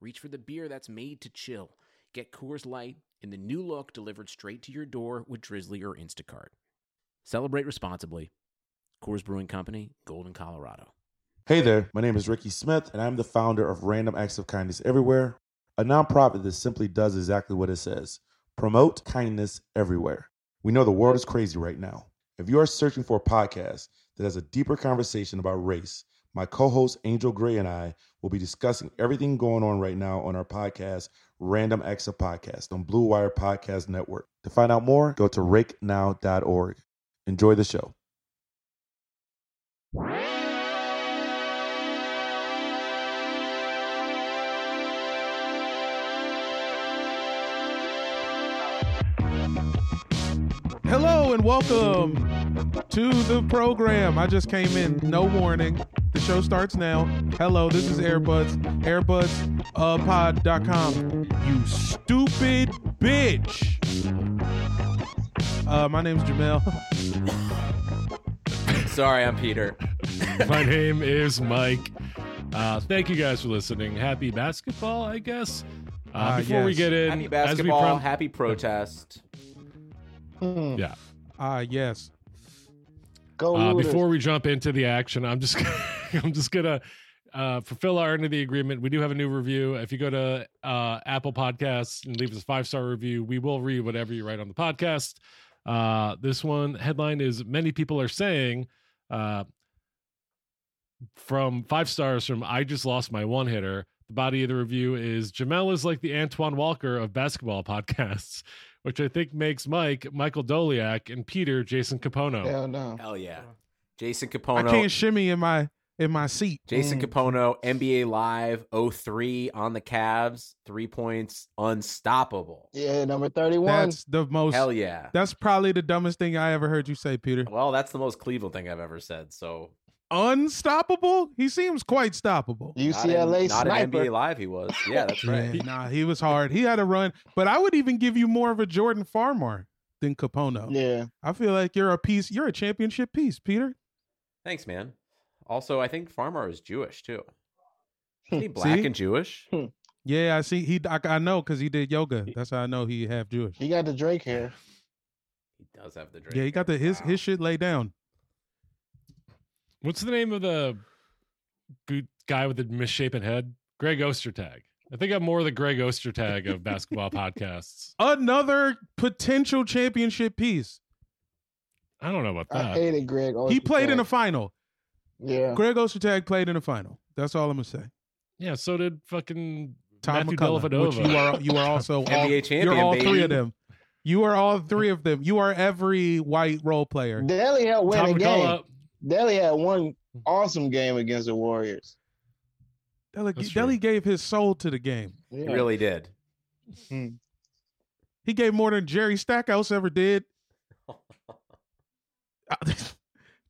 reach for the beer that's made to chill. Get Coors Light in the new look delivered straight to your door with Drizzly or Instacart. Celebrate responsibly. Coors Brewing Company, Golden, Colorado. Hey there, my name is Ricky Smith, and I'm the founder of Random Acts of Kindness Everywhere, a nonprofit that simply does exactly what it says promote kindness everywhere. We know the world is crazy right now. If you are searching for a podcast that has a deeper conversation about race, my co host Angel Gray and I will be discussing everything going on right now on our podcast, Random Acts of Podcast, on Blue Wire Podcast Network. To find out more, go to rakenow.org. Enjoy the show. Hello and welcome to the program. I just came in, no warning. The show starts now. Hello, this is Airbuds, airbudspod.com. You stupid bitch. Uh, my name's Jamel. Sorry, I'm Peter. My name is Mike. Uh, thank you guys for listening. Happy basketball, I guess. Uh, Ah, before we yes. get in, Happy as we basketball, prom- happy protest. yeah. Ah, yes. Go Uh, before we jump into the action, I'm just I'm just gonna uh, fulfill our end of the agreement. We do have a new review. If you go to uh, Apple Podcasts and leave us a five star review, we will read whatever you write on the podcast. Uh, this one headline is many people are saying uh, from five stars from I just lost my one hitter. The body of the review is Jamel is like the Antoine Walker of basketball podcasts, which I think makes Mike Michael Doleac and Peter Jason Kapono. Hell no. Hell yeah. Jason Kapono. I Kapono. can't shimmy in my in my seat. Jason Mm. Kapono, NBA Live 03 on the Cavs, three points, unstoppable. Yeah, number 31. That's the most Hell yeah. that's probably the dumbest thing I ever heard you say, Peter. Well, that's the most Cleveland thing I've ever said. So Unstoppable? He seems quite stoppable. not in- UCLA not in. NBA Live, he was. Yeah, that's right. Yeah, nah, he was hard. He had a run, but I would even give you more of a Jordan Farmar than Kapono. Yeah. I feel like you're a piece. You're a championship piece, Peter. Thanks, man. Also, I think Farmar is Jewish too. Hmm. Is he black See? and Jewish? Yeah, I see. He, I, I know because he did yoga. That's how I know he half Jewish. He got the Drake hair. He does have the drink. Yeah, he got the his Wow. his shit laid down. What's the name of the guy with the misshapen head? Greg Ostertag. I think I'm more of the Greg Ostertag of basketball podcasts. Another potential championship piece. I don't know about that. I that. hated Greg. He played in a final. Yeah. Greg Ostertag played in a final. That's all I'm gonna say. Yeah, so did fucking Tom Matthew McCullough, which you Dellavedova. are you are also all, NBA champion, you're all three of them. You are all three of them. You are every white role player. Delly had win Tom a game. McCullough. Delly had one mm-hmm. awesome game against the Warriors. Delly, That's gave his soul to the game. Yeah. He really did. Hmm. He gave more than Jerry Stackhouse ever did.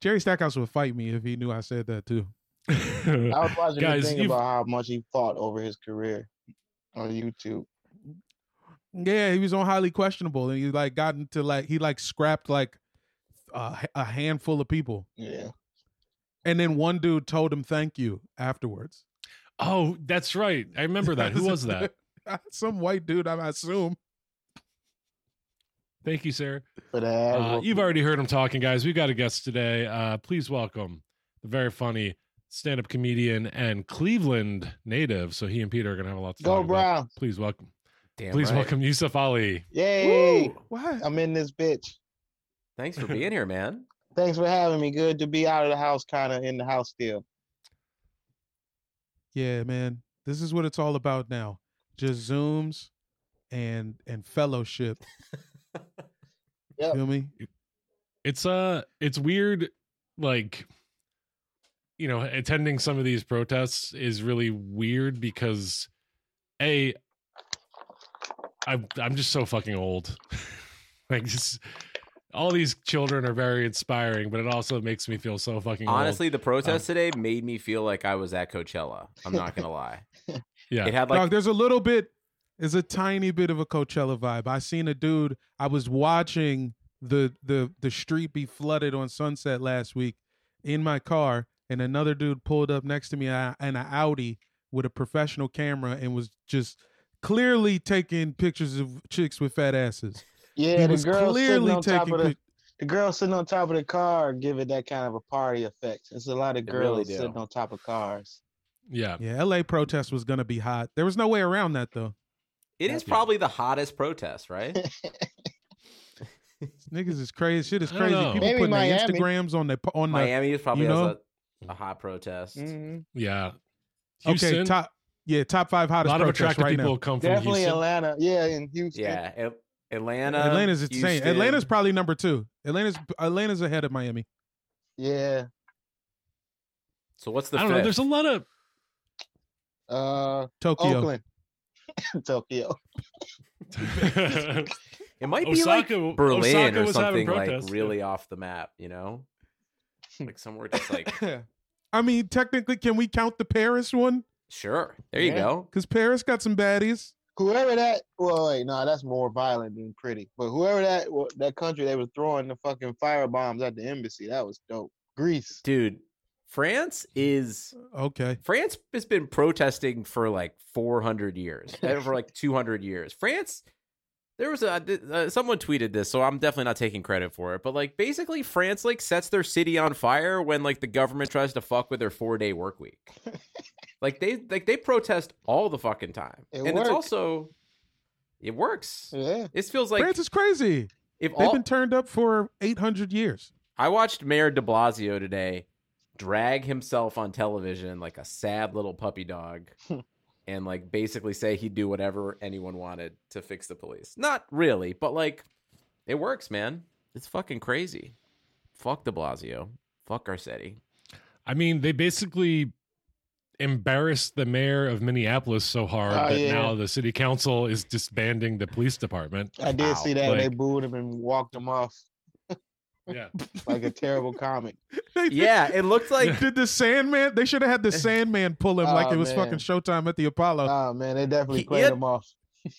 Jerry Stackhouse would fight me if he knew I said that too. I was watching Guys, the thing you've- about how much he fought over his career on YouTube. Yeah, he was on highly questionable, and he like got into like he like scrapped like a, a handful of people, Yeah. and then one dude told him thank you afterwards. Oh, that's right. I remember that. Who was that? Some white dude, I assume. Thank you, sir. For the Uh, you've already heard him talking, guys. We've got a guest today. Uh, please welcome the very funny stand-up comedian and Cleveland native. So he and Peter are gonna have a lot to Go talk about. Please welcome. Damn Please right. welcome Yusuf Ali. Yay. Woo! What? I'm in this bitch. Thanks for being here, man. Thanks for having me. Good to be out of the house, kind of in the house still. Yeah, man. This is what it's all about now. Just zooms and and fellowship. Yep. Feel me? It's uh it's weird like you know, attending some of these protests is really weird because a I'm I'm just so fucking old. like just all these children are very inspiring, but it also makes me feel so fucking Honestly, old. the protest today made me feel like I was at Coachella. I'm not gonna lie. Yeah. It had like Dog, there's a little bit, there's a tiny bit of a Coachella vibe. I seen a dude. I was watching the the the street be flooded on Sunset last week in my car, and another dude pulled up next to me uh, in an Audi with a professional camera and was just clearly taking pictures of chicks with fat asses. Yeah, he the was girl sitting clearly on top taking of the pic- the girl sitting on top of the car give it that kind of a party effect. It's a lot of They really girls sitting on top of cars. yeah. Yeah, LA protest was gonna be hot. There was no way around that though. it is Yeah. probably the hottest protest, right? Niggas is crazy. Shit is crazy. People Maybe putting their Instagrams on their on the Miami is probably you know? a, a hot protest. Mhm. Yeah. Houston, okay top yeah top five hottest. a hottest lot of attractive right people now. come from Definitely Houston. Atlanta. Yeah, in Houston. Yeah, At- Atlanta. Atlanta's insane. Houston. Atlanta's probably number two. Atlanta's Atlanta's ahead of Miami. Yeah. So what's the I don't know. There's a lot of Uh Tokyo. Oakland. Tokyo. It might be Osaka- like Berlin Osaka or something like protests, really off the map, you know? like somewhere just like I mean, technically, can we count the Paris one? sure. There you go. Because Paris got some baddies. Whoever that well wait, no, that's more violent than pretty. But whoever that that country they were throwing the fucking fire bombs at the embassy, that was dope. Greece. Dude, France is Okay. France has been protesting for like 400 years, for like 200 years. France, there was a uh, someone tweeted this, so I'm definitely not taking credit for it. But like, basically, France like sets their city on fire when like the government tries to fuck with their four day work week. like they like they protest all the fucking time, It and it's also it works. Yeah. This feels like France is crazy. if They've all been turned up for 800 years. I watched Mayor De Blasio today drag himself on television like a sad little puppy dog and like basically say he'd do whatever anyone wanted to fix the police. Not really, but like it works, man. It's fucking crazy. Fuck De Blasio. Fuck Garcetti. I mean, they basically embarrassed the mayor of Minneapolis so hard Oh, that yeah. now the city council is disbanding the police department. I did Wow. see that. they booed him and walked him off Yeah. like a terrible comic. Yeah, it looked like Did the Sandman? They should have had the Sandman pull him like Oh, it was man. fucking Showtime at the Apollo. Oh man, they definitely He- played he had- him off.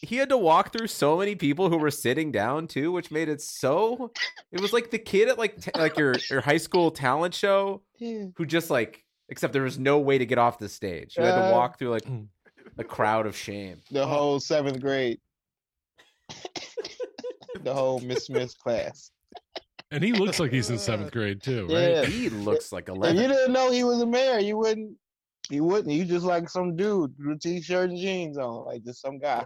he had to walk through so many people who were sitting down too, which made it so. It was like the kid at like t- like your your high school talent show who just like except there was no way to get off the stage. You had to Uh, walk through like a crowd of shame. The whole seventh grade. the whole Miss Smith class. And he looks like he's in seventh grade too, right? Yeah. He looks like If you didn't know he was a mayor, you wouldn't. You wouldn't. You just like some dude with a t-shirt and jeans on, like just some guy.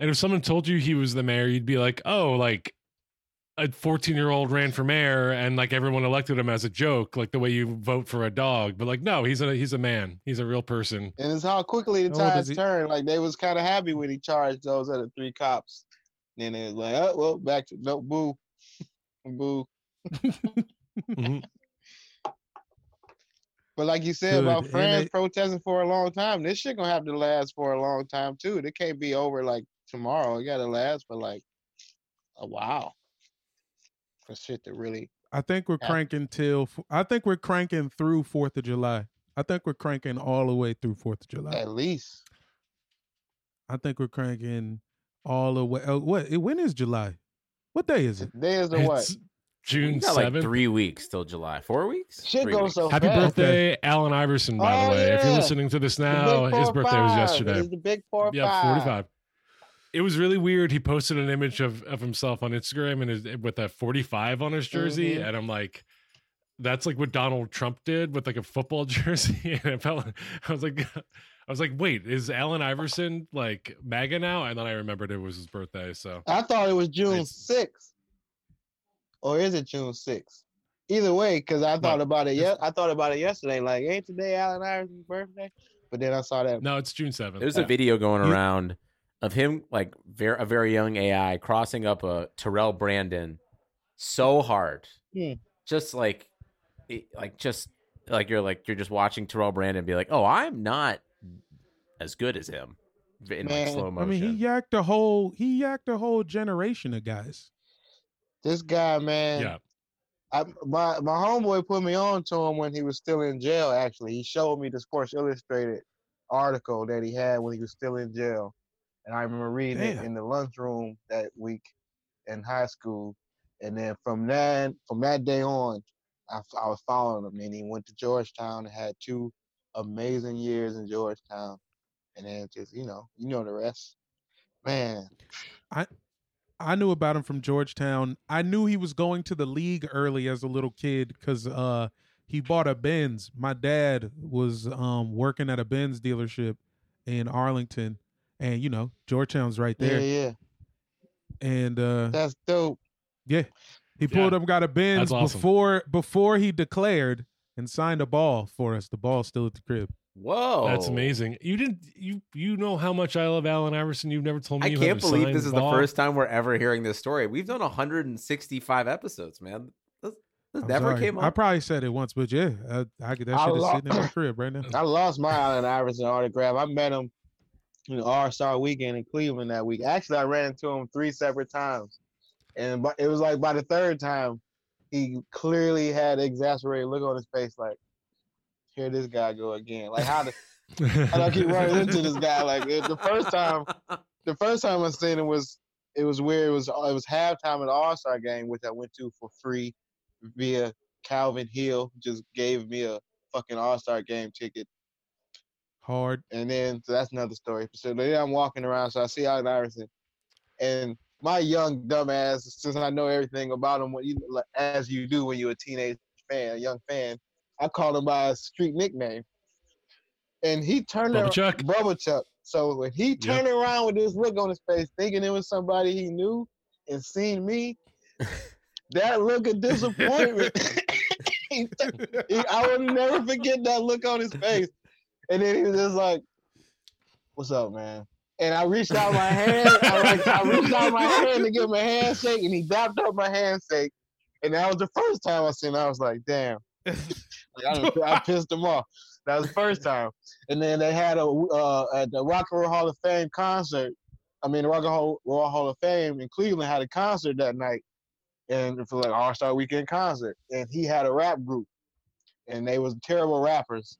And if someone told you he was the mayor, you'd be like, oh, like a 14 year old ran for mayor and like everyone elected him as a joke, like the way you vote for a dog. But like, no, he's a he's a man. He's a real person. And it's how quickly the oh, How old tides is he? turn. Like they was kind of happy when he charged those other three cops. Then it was like, oh well, back to no boo, boo. Mhm. But like you said Good, about France they- protesting for a long time, this shit gonna have to last for a long time too. It can't be over like tomorrow. It gotta last for like a while. For shit to really I think we're Yeah. cranking till. I think we're cranking through Fourth of July. I think we're cranking all the way through Fourth of July. at least. I think we're cranking all the way. Oh, what? When is July? What day is it? Today is the what? It's June We got like three weeks till July. Four weeks? Shit Three goes weeks. so Happy fast. birthday, Allen Iverson, by Oh, the way. If you're listening to this now, his four birthday was yesterday. It's the big four Yeah, five. 45. It was really weird. He posted an image of, of himself on Instagram and his, with a 45 on his jersey. Mhm. And I'm like, that's like what Donald Trump did with like a football jersey. And it felt, I was like, I was like, wait, is Allen Iverson like MAGA now? And then I remembered it was his birthday. So I thought it was June sixth, or is it June sixth? Either way, because I thought What? about it. It's- Yeah, I thought about it yesterday. Like, ain't today Allen Iverson's birthday? But then I saw that. no, it's June 7th. There's a video going around of him, like ver- a very young AI, crossing up a Terrell Brandon so hard. Hmm. Just like, it- like, just like you're like, you're just watching Terrell Brandon be like, oh, I'm not as good as him. in like Man, slow I mean, he yacked a whole he yacked a whole generation of guys. This guy, man. Yeah. I, my my homeboy put me on to him when he was still in jail. Actually, he showed me the Sports Illustrated article that he had when he was still in jail, and I remember reading it in the lunchroom that week in high school. And then from that from that day on, I was following him. And he went to Georgetown and had two amazing years in Georgetown, and then just you know you know the rest. Man, I I knew about him from Georgetown. I knew he was going to the league early as a little kid because uh, he bought a Benz. My dad was um, working at a Benz dealership in Arlington, and you know Georgetown's right there. yeah, yeah. And uh, that's dope. yeah, he pulled Yeah. up, got a Benz awesome. before before he declared and signed a ball for us. The ball's still at the crib. Whoa, That's amazing. You didn't you you know how much I love Allen Iverson. You've never told me I you can't believe this is ball. the first time we're ever hearing this story. We've done 165 episodes, man. This, this never sorry. came up. I probably said it once, but yeah, uh, I, I that I shit is lo- sitting in my crib right now. I lost my Allen Iverson autograph. I met him in the All Star weekend in Cleveland that week. Actually, I ran into him three separate times, and but it was like by the third time, he clearly had an exasperated look on his face, like, "Here this guy go again." Like how the how do I keep running into this guy? Like the first time, the first time I seen him was it was weird. It was it was halftime at the All Star game, which I went to for free via Calvin Hill. Just gave me a fucking All Star game ticket. Hard. And then so that's another story. So then I'm walking around, so I see Allen Iverson, and my young dumbass, since I know everything about him, what you as you do when you're a teenage fan, a young fan, I called him by his street nickname, and he turned Bubba around, Chuck. Bubba Chuck. So when he turned around with this look on his face, thinking it was somebody he knew, and seen me, that look of disappointment. he, he- I will never forget that look on his face. And then he was just like, "What's up, man?" And I reached out my hand. I, like, I reached out my hand to give him a handshake, and he dapped up my handshake. And that was the first time I seen. Him. I was like, "Damn!" Like, I, done- I pissed them off. That was the first time. And then they had a uh, at the Rock and Roll Hall of Fame concert. I mean, the Rock and Roll Hall of Fame in Cleveland had a concert that night, and for like All Star Weekend concert. And he had a rap group, and they was terrible rappers.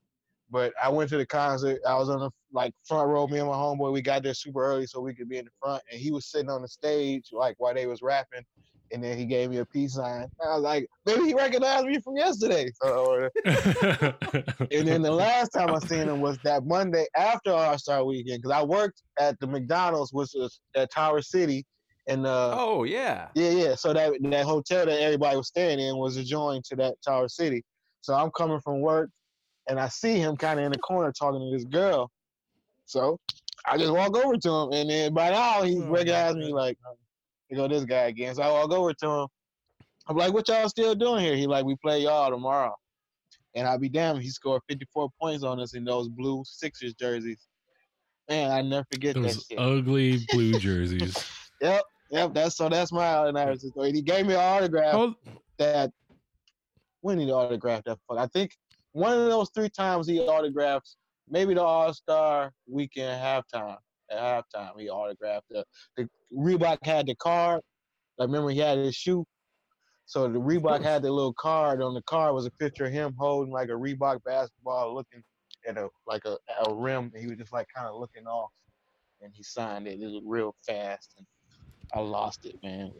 But I went to the concert. I was on the like front row. Me and my homeboy, we got there super early so we could be in the front. And he was sitting on the stage like while they was rapping. And then he gave me a peace sign. I was like, maybe he recognized me from yesterday. So, and then the last time I seen him was that Monday after All Star Weekend because I worked at the McDonald's, which was at Tower City, and uh, oh yeah. yeah, yeah. So that that hotel that everybody was staying in was adjoined to that Tower City. So I'm coming from work, and I see him kind of in the corner talking to this girl. So I just walk over to him, and then by now he Oh, recognized me God. like, "You go this guy again." So I walk over to him. I'm like, "What y'all still doing here?" He like, "We play y'all tomorrow." And I'll be damned, he scored 54 points on us in those blue Sixers jerseys. Man, I never forget that Those shit. ugly blue jerseys. Yep, yep. That's so. That's my Allen Iverson story. He gave me an autograph Hold, that when he autographed that fuck. I think one of those three times he autographs maybe the All Star weekend halftime. At halftime, he autographed the, the Reebok had the card. I remember he had his shoe. So the Reebok had the little card. On the card was a picture of him holding like a Reebok basketball, looking at a like a, a rim. And he was just like kind of looking off, and he signed it. It was real fast, and I lost it, man.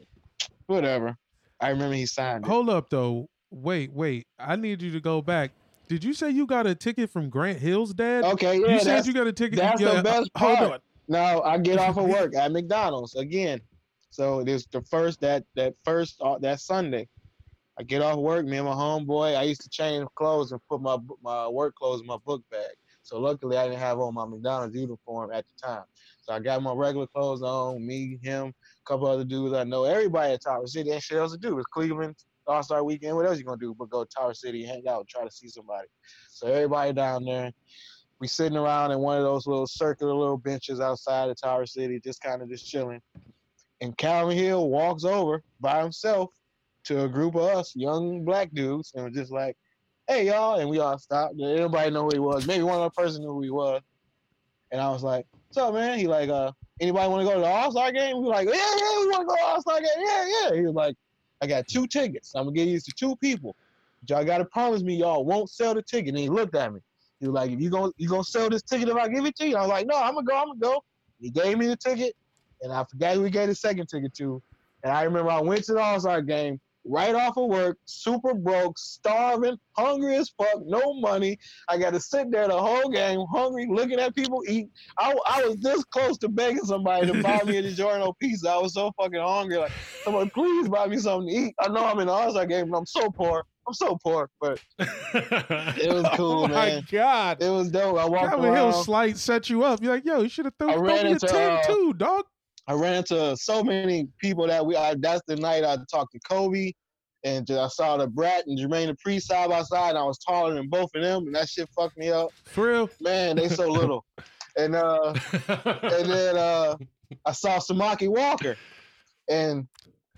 Whatever. I remember he signed it. hold up though. Wait, wait. I need you to go back. Did you say you got a ticket from Grant Hill's dad? Okay, yeah, you said you got a ticket. that's yeah, the best uh, Hold on. No, I get off of work at McDonald's again. So this the first that that first uh, that Sunday. I get off work. Me and my homeboy. I used to change clothes and put my my work clothes in my book bag. So luckily, I didn't have on my McDonald's uniform at the time. So I got my regular clothes on. Me, him, a couple other dudes I know. Everybody at Tower City. Ain't shit else to do. It's Cleveland All Star Weekend. What else you gonna do but go to Tower City, hang out, try to see somebody? So everybody down there we sitting around in one of those little circular little benches outside of Tower City, just kind of just chilling. And Calvin Hill walks over by himself to a group of us young black dudes and was just like, "Hey y'all!" And we all stopped. Everybody know who he was. Maybe one other person knew who he was. And I was like, what's up, man? He like, uh, anybody want to go to the All Star game? We like, yeah, yeah, we want to go to the All Star game. Yeah, yeah. He was like, I got two tickets. I'm gonna give these to two people. Y'all gotta promise me y'all won't sell the ticket. And he looked at me. He was like, if you gonna you gonna sell this ticket if I give it to you? I was like, no, I'm gonna go, I'm gonna go. He gave me the ticket, and I forgot who he gave the second ticket to. And I remember I went to the All Star game right off of work, super broke, starving, hungry as fuck, no money. I got to sit there the whole game, hungry, looking at people eat. I, I was this close to begging somebody to buy me a DiGiorno pizza. I was so fucking hungry. Like, someone, please buy me something to eat. I know I'm in the All Star game, but I'm so poor. I'm so poor, but it was cool, oh my man. god. It was dope. I walked Calvin Hill around. slight set you up. You're like, yo, you should have thrown throw me a into, 10 uh, too, dog. I ran into so many people that we. I, that's the night I talked to Kobe, and just, I saw Da Brat and Jermaine Dupri side by side. And I was taller than both of them, and that shit fucked me up. For real. Man, they so little. and uh, and then uh, I saw Samaki Walker, and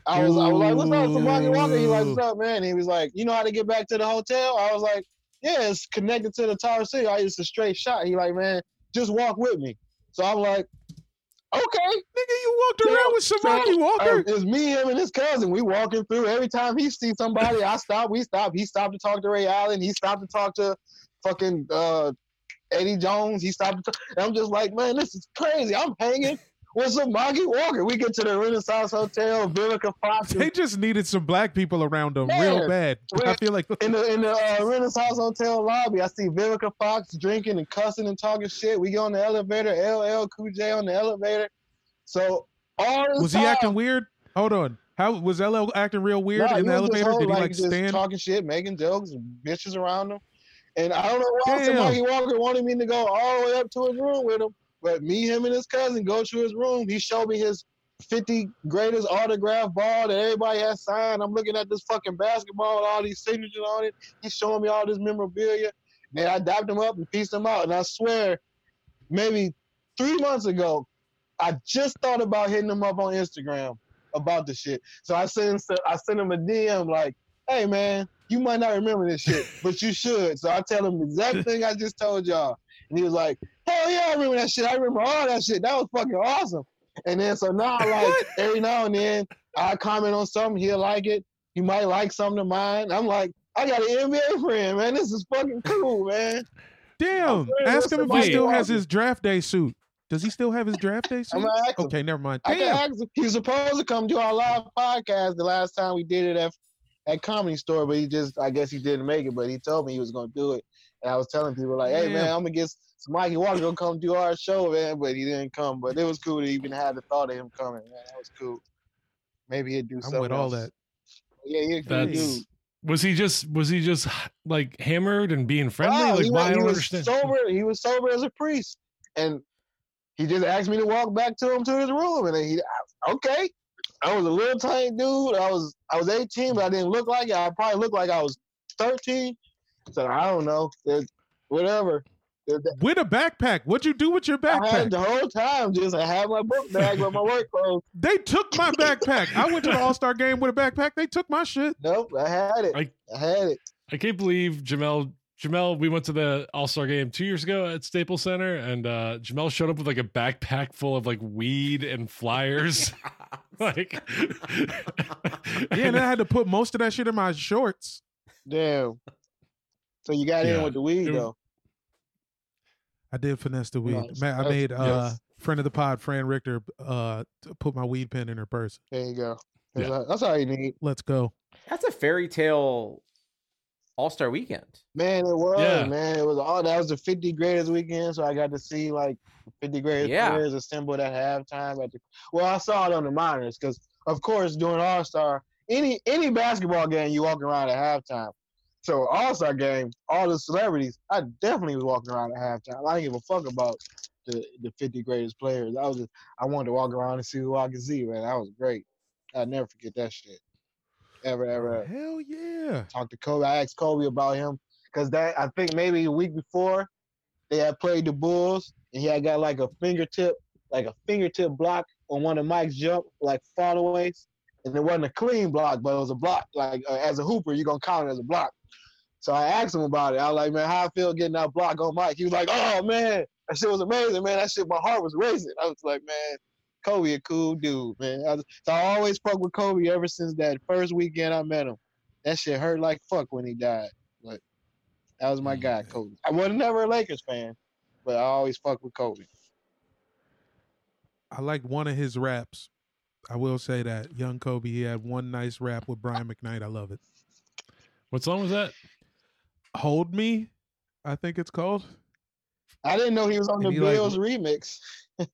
I was I was like, "What's up, Samaki Walker?" He like, "What's up, man?" He was like, "You know how to get back to the hotel?" I was like, "Yeah, it's connected to the Tower City. I used a straight shot." He like, "Man, just walk with me." So I'm like, "Okay." Nigga, you walked around with Samaki So, Walker. uh, it's me, him, and his cousin. We walking through. Every time he sees somebody, I stop. We stop. He stopped to talk to Ray Allen. He stopped to talk to fucking uh, Eddie Jones. He stopped to talk. And I'm just like, man, this is crazy. I'm hanging with Samaki Walker. We get to the Renaissance Hotel. Vivica Fox they just needed some black people around them real bad. I feel like in the in the uh, Renaissance Hotel lobby. I see Vivica Fox drinking and cussing and talking shit. We get on the elevator. LL Cool J on the elevator. So all was he acting weird? Hold on. How was LL acting real weird Nah, in he the was elevator? whole, Did he like just stand? talking shit, making jokes, and bitches around him? And I don't know why Damn. Samaki Walker wanted me to go all the way up to his room with him. But me, him, and his cousin go to his room. He showed me his 50 greatest autograph ball that everybody has signed. I'm looking at this fucking basketball with all these signatures on it. He's showing me all this memorabilia. Then I dapped him up and pieced him out. And I swear, maybe three months ago, I just thought about hitting him up on Instagram about the shit. So I sent I sent him a DM like, "Hey man, you might not remember this shit, but you should." So I tell him the exact thing I just told y'all, and he was like, "Hell yeah, I remember that shit. I remember all that shit. That was fucking awesome." And then so now, like every now and then, I comment on something, he'll like it. He might like something of mine. I'm like, I got an NBA friend, man. This is fucking cool, man. Damn. Ask him if he still has his draft day suit. Does he still have his draft day suit? gonna ask him. Okay, never mind. Damn. He was supposed to come do our live podcast the last time we did it at at Comedy Store, but he just I guess he didn't make it. But he told me he was gonna do it, and I was telling people like, "Hey man, I'm gonna get Mikey Walker gonna come do our show, man." But he didn't come. But it was cool to even have the thought of him coming. Man, that was cool. Maybe he'd do I'm something. with all else. that. Yeah, he's a cool That's dude. was he just was he just like hammered and being friendly? Wow, like he, why was, I don't was understand. sober. He was sober as a priest, and he just asked me to walk back to him to his room, and then he okay. I was a little tiny dude. I was I was 18, but I didn't look like it. I probably looked like I was 13. So I don't know. It- whatever. With a backpack. What'd you do with your I had backpack? the whole time. Just I had my book bag with my work clothes. They took my backpack. I went to the All Star game with a backpack. They took my shit. Nope, I had it. I- I had it. I can't believe Jamel. Jamel, we went to the All Star game two years ago at Staples Center, and uh, Jamel showed up with like a backpack full of like weed and flyers. like, Yeah, and I had to put most of that shit in my shorts. Damn. So you got Yeah. in with the weed though. I did finesse the weed. Nice. Man, I That's- made uh yes. friend of the pod, Fran Richter, uh t- put my weed pen in her purse. There you go. That's, Yeah. all, that's all you need. Let's go. That's a fairy tale all star weekend. Man, it was, Yeah. man. It was all that was the 50 greatest weekend, so I got to see like 50 greatest Yeah. players assembled at halftime at the well, I saw it on the monitors because of course during All Star, any any basketball game you walk around at halftime. So All Star game, all the celebrities, I definitely was walking around at halftime. I didn't give a fuck about the, the 50 greatest players. I was just I wanted to walk around and see who I could see, man. That was great. I'd never forget that shit. Ever, ever, ever Hell yeah. talked to Kobe. I asked Kobe about him because that I think maybe a week before they had played the Bulls and he had got like a fingertip, like a fingertip block on one of Mike's jump, like fallaways, and it wasn't a clean block, but it was a block. Like uh, as a hooper, you're gonna count it as a block. So I asked him about it. I was like, man, how I feel getting that block on Mike? He was like, oh man, That shit was amazing, man. That shit, my heart was racing. I was like, man, Kobe a cool dude, man. I, so I always fuck with Kobe ever since that first weekend I met him. That shit hurt like fuck when he died. But that was my guy, Kobe. I was never a Lakers fan, but I always fuck with Kobe. I like one of his raps. I will say that young Kobe, he had one nice rap with Brian McKnight. I love it. What song was that? Hold me, I think it's called. I didn't know he was on And the he like- Bills remix.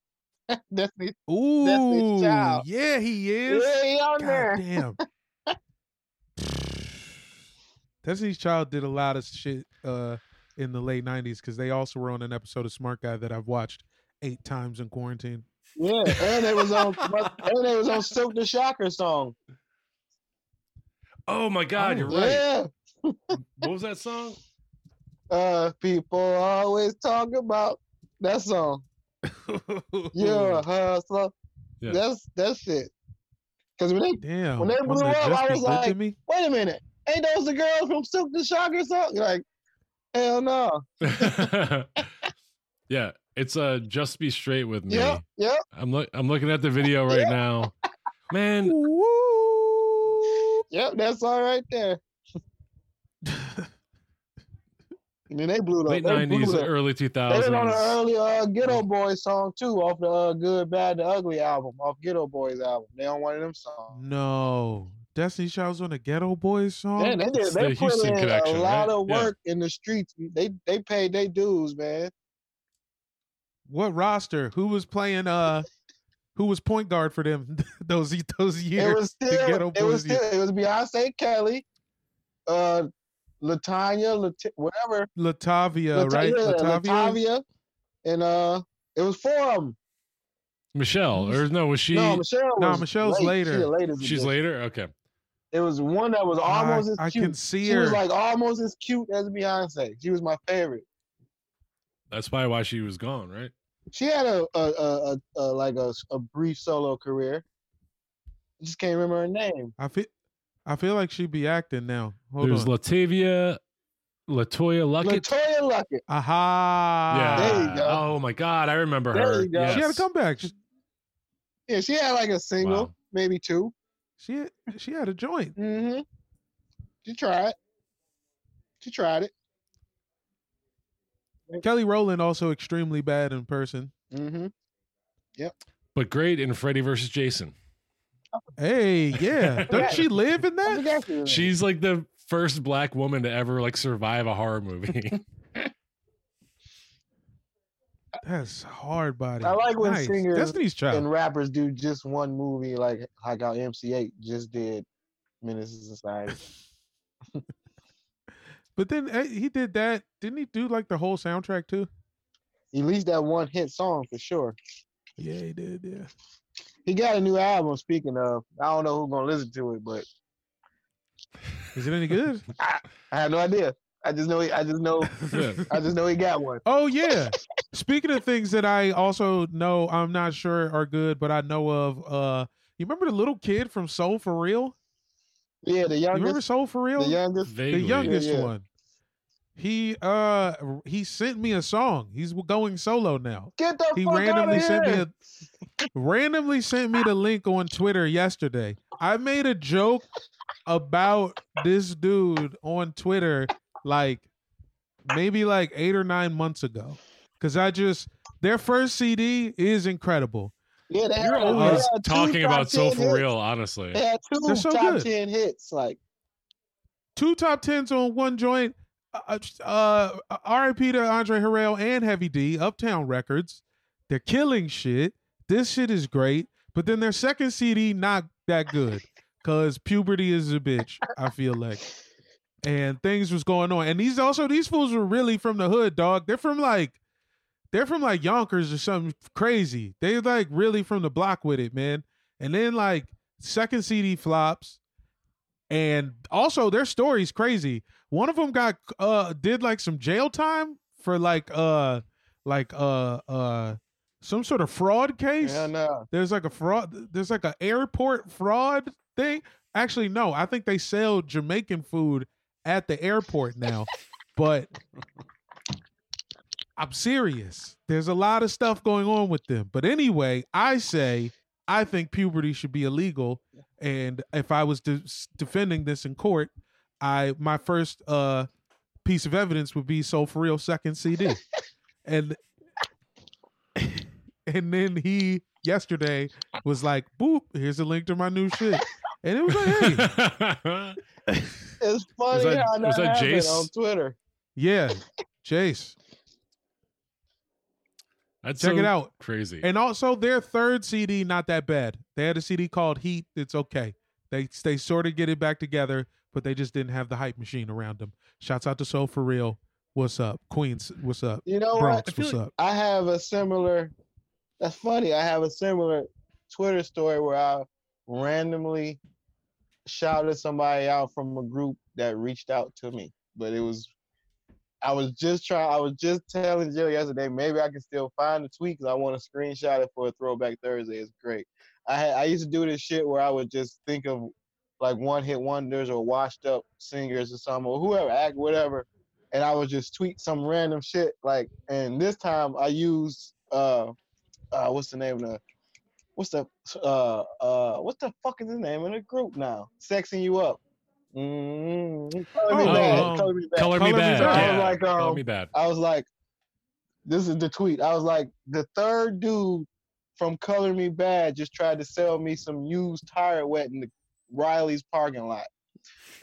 Destiny, Ooh, Child. yeah, he is. yeah, he on God there. damn. Destiny's Child did a lot of shit uh, in the late '90s because they also were on an episode of Smart Guy that I've watched eight times in quarantine. Yeah, and it was on and it was on Silk the Shocker song. Oh my God, Oh, you're right. Yeah. What was that song? Uh people always talk about that song. You're a hustler. Yeah. That's that's it. Cause when they Damn. When they blew up, I was like- me? wait a minute, ain't those the girls from Silk the Shocker song? You're like, hell no. yeah, it's uh just be straight with me. Yeah, yeah. I'm look I'm looking at the video right Yeah. now. Man, Woo. Yep, that's all right there. And then they blew it up. late nineties, early two They did on an early uh, Geto Boys song too, off the uh, Good, Bad, the Ugly album, off Geto Boys album. They on one of them songs. no. Destiny Child's on a Geto Boys song. Man, they did. It's They the put Houston in a lot right? of Yeah. work in the streets. They they paid their dues, man. what roster? Who was playing? Uh, who was point guard for them those those It years? was the still, Ghetto it was Boys still, it was Beyonce, Kelly, uh, Latanya, Lat- whatever, Latavia, Lata- right? yeah, Latavia. Latavia, and uh, it was four of them. Michelle, or no, was she? no, Michelle. No, was Michelle's late. later. She the latest she's edition. later. Okay, It was one that was I- almost as I cute. can see she her. was like almost as cute as Beyonce. She was my favorite. that's probably why she was gone, right? She had a a, a, a, a like a, a brief solo career. I just can't remember her name. I feel, I feel like she'd be acting now. Hold There's on. Latavia, LeToya Luckett. LeToya Luckett. Aha! yeah. There you go. Oh my God, I remember There her. you go. Yes. She had a comeback. She, Yeah, she had like a single, Wow. maybe two. she she had a joint. Mm-hmm. She tried. She tried it. Kelly Rowland also extremely bad in person. Mm-hmm. Yep. But great in Freddy versus Jason. Hey, yeah. Doesn't she live in that? forgot she was- She's like the first black woman to ever like survive a horror movie. That's hard body. I like when nice. singers Destiny's Child. and rappers do just one movie, like like how MC Eiht just did Menace to Society. But then eh, he did that. Didn't he do like the whole soundtrack too? At least that one hit song for sure. Yeah, he did. Yeah. He got a new album. Speaking of, I don't know who's gonna listen to it, but Is it any good? I have no idea. I just know. He, I just know. I just know he got one. Oh yeah. Speaking of things that I also know I'm not sure are good, but I know of uh you remember the little kid from Soul 4 Real? Yeah, the youngest. You remember. Soul 4 Real? The youngest. Vaguely. the youngest Yeah, yeah. one. He uh he sent me a song. He's going solo now. Get the He fuck randomly out of here. sent me a randomly sent me the link on Twitter yesterday. I made a joke about this dude on Twitter like maybe like 8 or 9 months ago cuz I just their first CD is incredible. Yeah, they You're always they talking about Soul 10 for hits. Real, honestly. They had 2 They're so top good. ten hits. Like Two top 10s on one joint. Uh, uh, RIP to Andre Harrell and Heavy D, Uptown Records. They're killing shit. This shit is great. But then their second CD, not that good. Cause puberty is a bitch, I feel like. And things was going on. And these also, these fools were really from the hood, dog. They're from like, they're from like Yonkers or something crazy. They like really from the block with it, man. And then like second CD flops. And also their story's crazy. One of them got uh did like some jail time for like uh like uh uh some sort of fraud case. hell no. There's like a fraud there's like an airport fraud thing. Actually, no, I think they sell Jamaican food at the airport now. but I'm serious. There's a lot of stuff going on with them. But anyway, I say I think puberty should be illegal. And if I was de- defending this in court, I my first uh piece of evidence would be Soul 4 Real second CD. and and then he yesterday was like, boop, here's a link to my new shit. And it was like, hey, It's funny that- how was that, that Jace? on Twitter. yeah, Chase, That's check so it out. Crazy. And also their third CD, not that bad. They had a CD called Heat. It's okay. They they sort of get it back together, but they just didn't have the hype machine around them. Shouts out to Soul 4 Real. What's up? Queens, what's up? You know what? Bronx, feel what's like- up? I have a similar. That's funny. I have a similar Twitter story where I randomly shouted somebody out from a group that reached out to me, but it was. I was just trying. I was just telling Jill yesterday. Maybe I can still find the tweet because I want to screenshot it for a Throwback Thursday. It's great. I had, I used to do this shit where I would just think of like one hit wonders or washed up singers or something or whoever act whatever, and I would just tweet some random shit like. And this time I used uh, uh what's the name of the what's the uh uh what the fuck is the name of the group now? Sexing you up. Mm-hmm. Color me Oh, bad. um, Color me Badd. Color, me Color Me Badd. Bad. I was like, Color um, me bad. I was like, this is the tweet. I was like, the third dude from Color Me Badd just tried to sell me some used tire wet in the Riley's parking lot.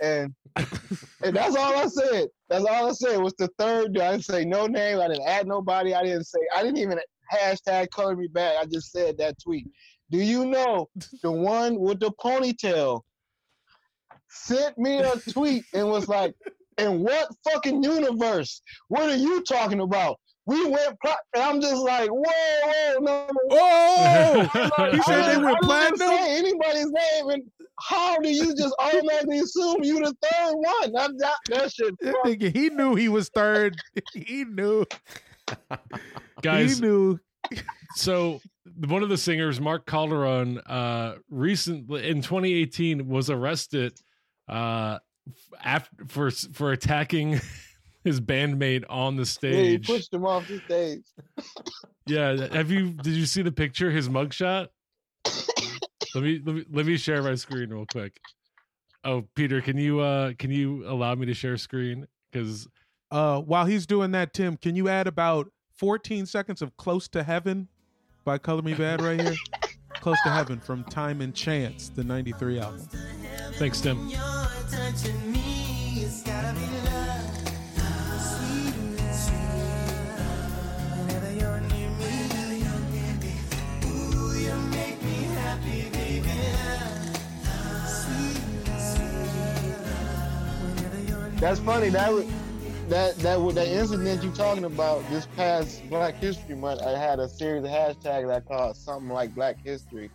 And and that's all I said. That's all I said was the third dude. I didn't say no name. I didn't add nobody. I didn't say I didn't even hashtag color me back. I just said that tweet. Do you know the one with the ponytail sent me a tweet and was like, in what fucking universe? What are you talking about? We went, pla-" and I'm just like, whoa, whoa, no. no, Oh, Like, he I said they didn't- went I didn't platinum. say anybody's name, and how do you just automatically assume you the third one? That, that, that shit. That he knew he was third. he knew. Guys, he knew. so one of the singers, Mark Calderon, uh, recently in 2018 was arrested uh, after for for attacking his bandmate on the Yeah, he pushed him off the stage. Yeah, have you did you see the picture? His mugshot. let me let me let me share my screen real quick. Oh, Peter, can you uh can you allow me to share screen? Because Uh, while he's doing that, Tim, can you add about 14 seconds of "Close to Heaven" by Color Me Badd right here? "Close to Heaven" from Time and Chance, the '93 album. thanks, Tim. That's funny. That was, that that was that incident you talking about this past Black History Month. I had a series of hashtags I called something like Black History,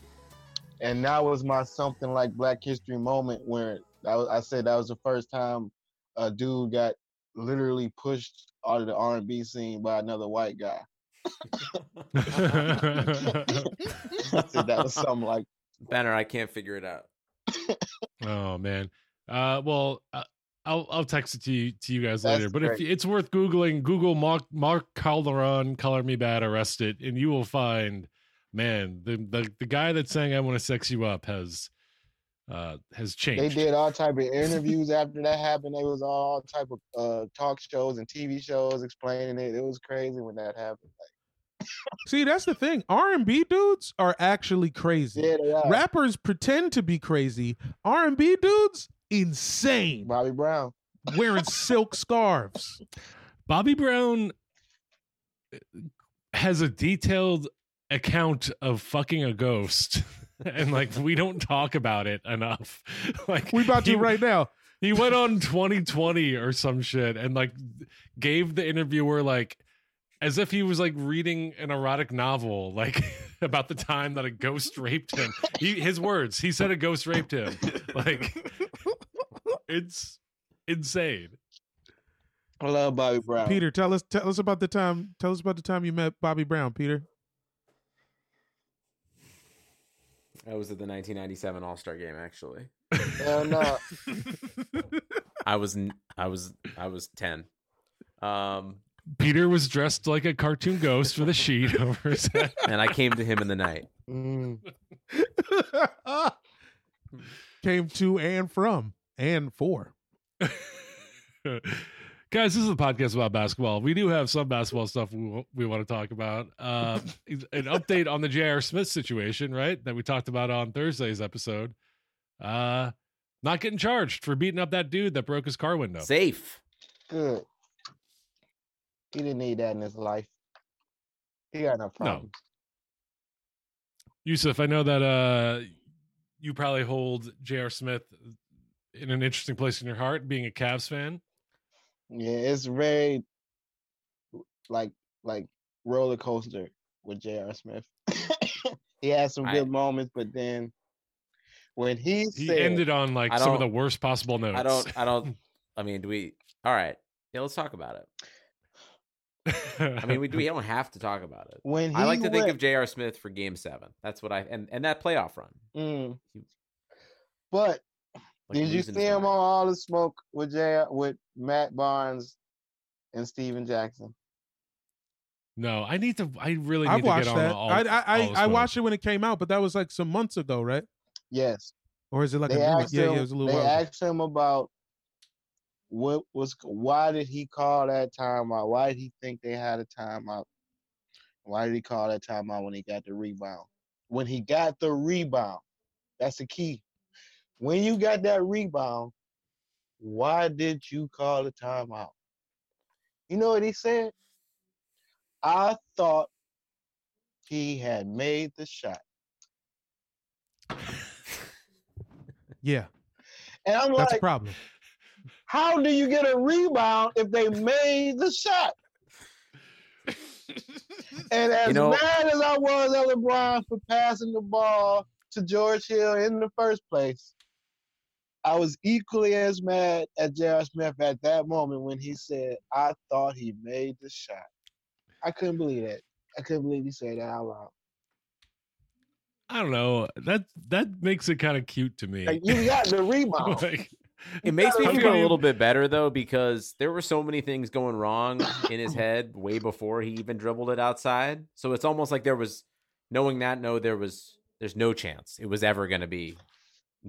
and that was my something like Black History moment where I, was, I said that was the first time a dude got literally pushed out of the R&B scene by another white guy. I said that was something like Banner, I can't figure it out. oh man. Uh, well, uh, I'll I'll text it to you to you guys That's later. But if it's worth googling, Google Mark Mark Calderon, color me Badd, arrested, and you will find, man, the the, the guy that's saying I want to sex you up has uh has changed. they did all type of interviews after that happened. They was all type of uh, talk shows and TV shows explaining it. It was crazy when that happened. See, that's the thing. R&B dudes are actually crazy. Yeah, they. Rappers pretend to be crazy. R&B dudes, insane. Bobby Brown. Wearing silk scarves. Bobby Brown uh, has a detailed account of fucking a ghost. And like we don't talk about it enough. Like We about to he- right now. He went on 2020 or some shit and like gave the interviewer like as if he was like reading an erotic novel like about the time that a ghost raped him. He his words, he said a ghost raped him. Like it's insane. I love Bobby Brown. Peter, tell us tell us about the time tell us about the time you met Bobby Brown, Peter. That was at the 1997 All Star Game. Actually, Hell no. I was I was I was 10. Um, Peter was dressed like a cartoon ghost with a sheet over his head. And I came to him in the night. Mm. Came to and from and for. Guys, this is a podcast about basketball. We do have some basketball stuff we, we want to talk about. Uh, an update on the J.R. Smith situation, right? That we talked about on Thursday's episode. Uh, not getting charged for beating up that dude that broke his car window. Safe. Good. He didn't need that in his life. He got no problem. Yusuf, I know that uh, you probably hold J.R. Smith in an interesting place in your heart, being a Cavs fan. Yeah, it's very like like roller coaster with J.R. Smith. he had some I- good moments, but then when he, He said, ended on like some of the worst possible notes. I don't. I don't. I mean, do we? All right. Yeah, let's talk about it. I mean, we we don't have to talk about it. when I like to think of J.R. Smith for Game Seven. That's what I and and that playoff run. Mm. But Like did you see his him on all the smoke with J with Matt Barnes and Stephen Jackson? no, I need to. I really need I to watched get on that. all. I I, all I, I watched it when it came out, but that was like some months ago, right? Yes. Or is it like they a new? asked Yeah, him. yeah, it was a little they while. ago. asked him about what was why did he call that timeout? Why did he think they had a timeout? Why did he call that timeout when he got the rebound? When he got the rebound, that's the key. When you got that rebound, why did you call the timeout? You know what he said? I thought he had made the shot. Yeah, And I'm that's a problem. How do you get a rebound if they made the shot? And as know- mad as I was at LeBron for passing the ball to George Hill in the first place, I was equally as mad at J.R. Smith at that moment when he said, I thought he made the shot. I couldn't believe that. I couldn't believe he said that out loud. I don't know. That that makes it kind of cute to me. Like, you got the rebound. Like, It makes me feel a little bit better though because there were so many things going wrong in his head way before he even dribbled it outside. So it's almost like there was knowing that no there was there's no chance it was ever going to be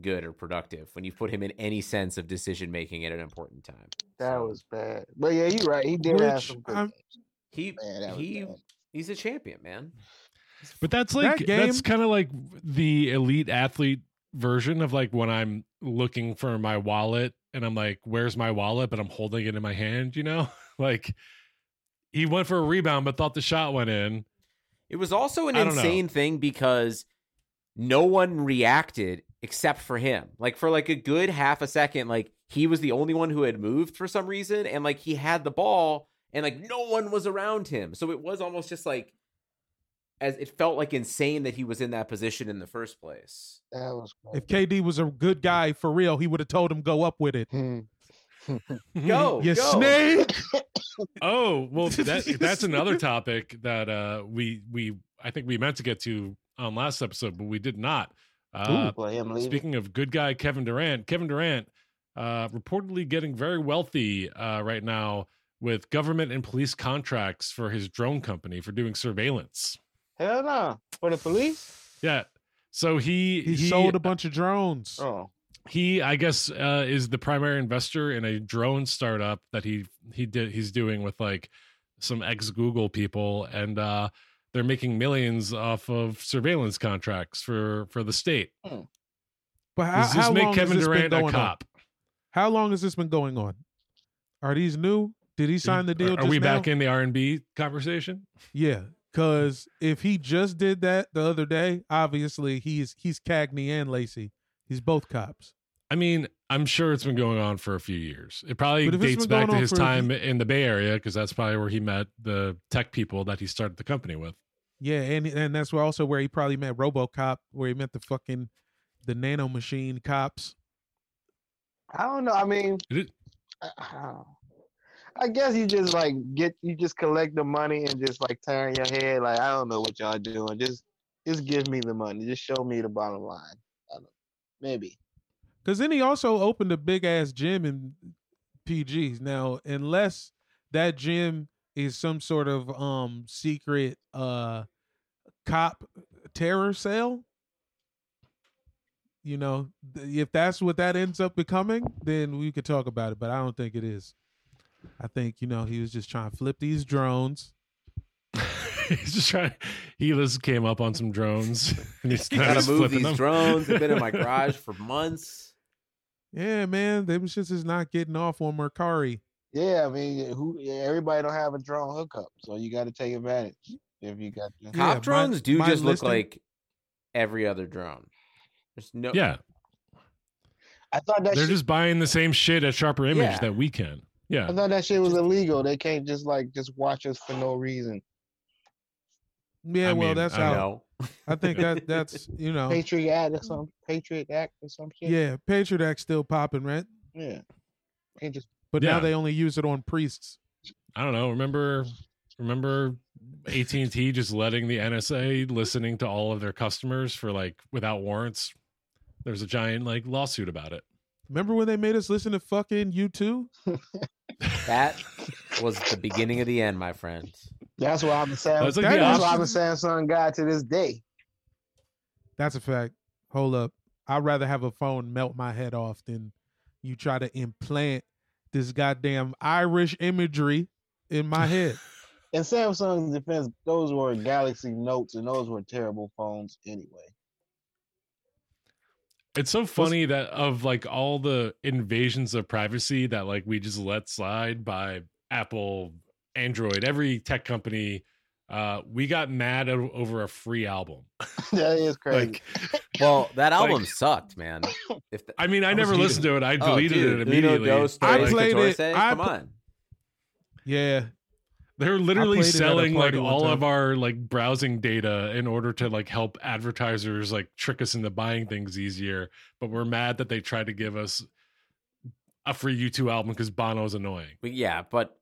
good or productive when you put him in any sense of decision making at an important time. That So was bad. But yeah, you're right. He did have Which some good I'm- he Man, he bad. he's a champion, man. but that's That like that's kind of like the elite athlete version of like when I'm looking for my wallet and I'm like, "Where's my wallet?" But I'm holding it in my hand. You know, like he went for a rebound, but thought the shot went in. It was also an I don't know. insane thing because no one reacted except for him. Like for like a good half a second, like he was the only one who had moved for some reason, and like he had the ball, and like no one was around him. So it was almost just like as it felt like insane that he was in that position in the first place. That was If KD was a good guy for real, he would have told him go up with it. Hmm. Go, You go. snake. Oh well, that that's another topic that uh we we I think we meant to get to on last episode, but we did not. Uh, for him speaking of good guy Kevin Durant, Kevin Durant uh, reportedly getting very wealthy uh, right now with government and police contracts for his drone company for doing surveillance. Hell no. For the police? Yeah. So he He, sold a bunch of drones. Oh. he I guess uh, is the primary investor in a drone startup that he he did he's doing with like some ex Google people and uh they're making millions off of surveillance contracts for for the state. But how, Does this how make long Kevin has this Durant been a going cop? on? How long has this been going on? Are these new? Did he sign the deal? Are, are just we now? back in the R and B conversation? Yeah, because if he just did that the other day, obviously he's he's Cagney and Lacey. He's both cops. I mean, I'm sure it's been going on for a few years. It probably But if it's dates back to his for a time in the Bay Area because that's probably where he met the tech people that he started the company with. Yeah, and and that's where also where he probably met RoboCop, where he met the fucking the nano machine cops. I don't know. I mean, It- I, I guess you just like get you just collect the money and just like turn your head like I don't know what y'all doing. Just just give me the money. Just show me the bottom line. Maybe. Because then he also opened a big ass gym in PGs. Now, unless that gym is some sort of um secret uh cop terror cell. You know, if that's what that ends up becoming, then we could talk about it. But I don't think it is. I think you know he was just trying to flip these drones. he's just trying. He just came up on some drones. And he's now Gotta move these them. drones. They've been in my garage for months. Yeah, man, them shits is not getting off on Mercari. Yeah, I mean, who? Everybody don't have a drone hookup, so you got to take advantage if you got. The, Yeah, Cop my- drones do my just look like every other drone. There's no. Yeah, I thought that they're shit, just buying the same shit at Sharper Image Yeah. that we can. Yeah, I thought that shit was illegal. They can't just like just watch us for no reason. Yeah, I well, mean, that's I how No. I think that that's you know, Patriot Act or some Patriot Act or some shit. yeah, Patriot Act still popping, right? yeah. Can't just But Yeah. now they only use it on priests. I don't know. Remember, remember AT and T just letting the NSA listening to all of their customers for like without warrants. There's a giant like lawsuit about it. Remember when they made us listen to fucking U two? That was the beginning of the end, my friend. That's why I'm a Sam. That's like That's why I'm option. a Samsung guy to this day. That's a fact. Hold up. I'd rather have a phone melt my head off than you try to implant this goddamn Irish imagery in my head. In Samsung's defense, those were Galaxy Notes, and those were terrible phones anyway. It's so funny that of like all the invasions of privacy that like we just let slide by Apple, Android, every tech company. Uh, we got mad o- over a free album. that is crazy. Like, Well, that Like- album sucked, man. If the, I mean, I was never listened to it. I Oh, deleted dude, it immediately. Dos, I Tres, played it- Catorce, I Come pl- on. yeah. They're literally played it at a selling like party one all of our like browsing data in order to like help advertisers like trick us into buying things easier. But we're mad that they tried to give us a free U2 album because Bono's annoying. But yeah, but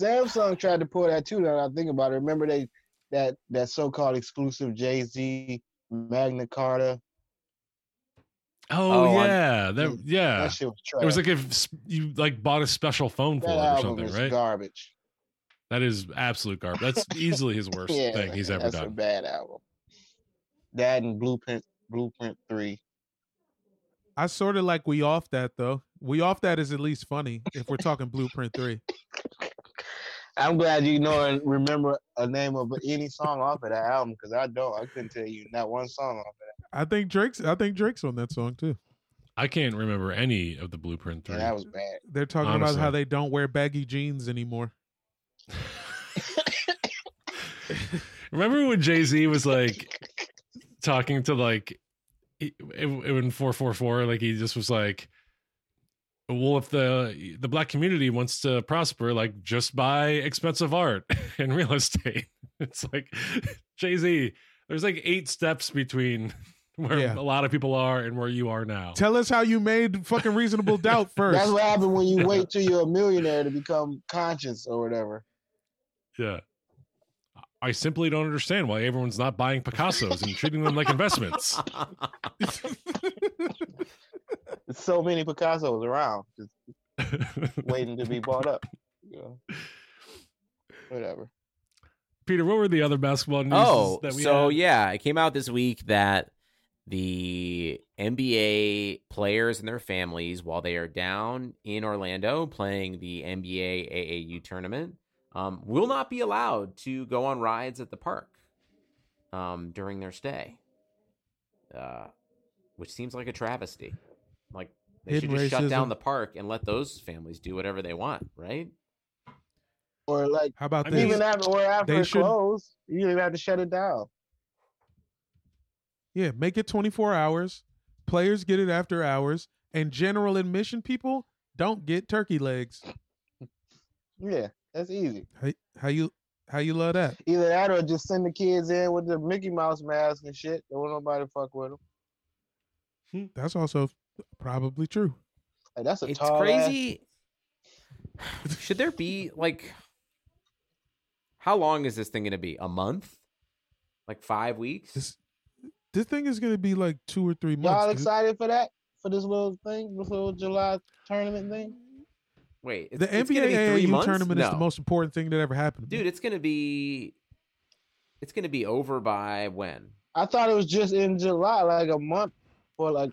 Samsung tried to pull that too. Now that I think about it, remember they that that so-called exclusive Jay Z Magna Carta. Oh, Oh, on- yeah, that yeah. That shit was trash. It was like if you like bought a special phone for it or something, right? garbage. That is absolute garbage. That's easily his worst yeah, thing he's ever done. that's a bad album. That and Blueprint Blueprint Three. I sort of like we off that though. We off that is at least funny if we're talking Blueprint three. I'm glad you know and remember a name of any song off of that album because I don't. I couldn't tell you not one song off of that. I think Drake's. I think Drake's on that song too. I can't remember any of the Blueprint Yeah, three. that was bad. They're talking about how they don't wear baggy jeans anymore. Remember when Jay Z was like talking to like he- it, it, in four four four? Like he just was like, "Well, if the the black community wants to prosper, like just buy expensive art and real estate." It's like Jay Z. There's like eight steps between where Yeah. a lot of people are and where you are now. Tell us how you made fucking reasonable doubt first. That's what happened when you wait till you're a millionaire to become conscious or whatever. Yeah. I simply don't understand why everyone's not buying Picassos and treating them like investments. There's so many Picassos around, just waiting to be bought up. You know? Whatever. Peter, what were the other basketball news oh, that we so had? yeah, it came out this week that the NBA players and their families, while they are down in Orlando playing the NBA AAU tournament, um, will not be allowed to go on rides at the park um, during their stay, uh, which seems like a travesty. Like they should Hidden just shut down the park and let those families do whatever they want, right? Or like How about I this? even after or after they it should- closed, you didn't even have to shut it down. yeah, make it 24 hours. Players get it after hours, and general admission people don't get turkey legs. Yeah, that's easy. How, how you how you love that? Either that or just send the kids in with the Mickey Mouse mask and shit. Don't nobody fuck with them. Hmm. That's also probably true. Like, that's a it's tall crazy. Should there be like how long is this thing going to be? A month? Like 5 weeks? This this thing is gonna be like two or three Ass. Y'all months. excited for that? For this little thing, this little July tournament thing? Wait, it's, the it's gonna be three NBA months? tournament is the most important thing that ever happened. to me. Dude, it's gonna be. It's gonna be over by when? I thought it was just in July, like a month for like.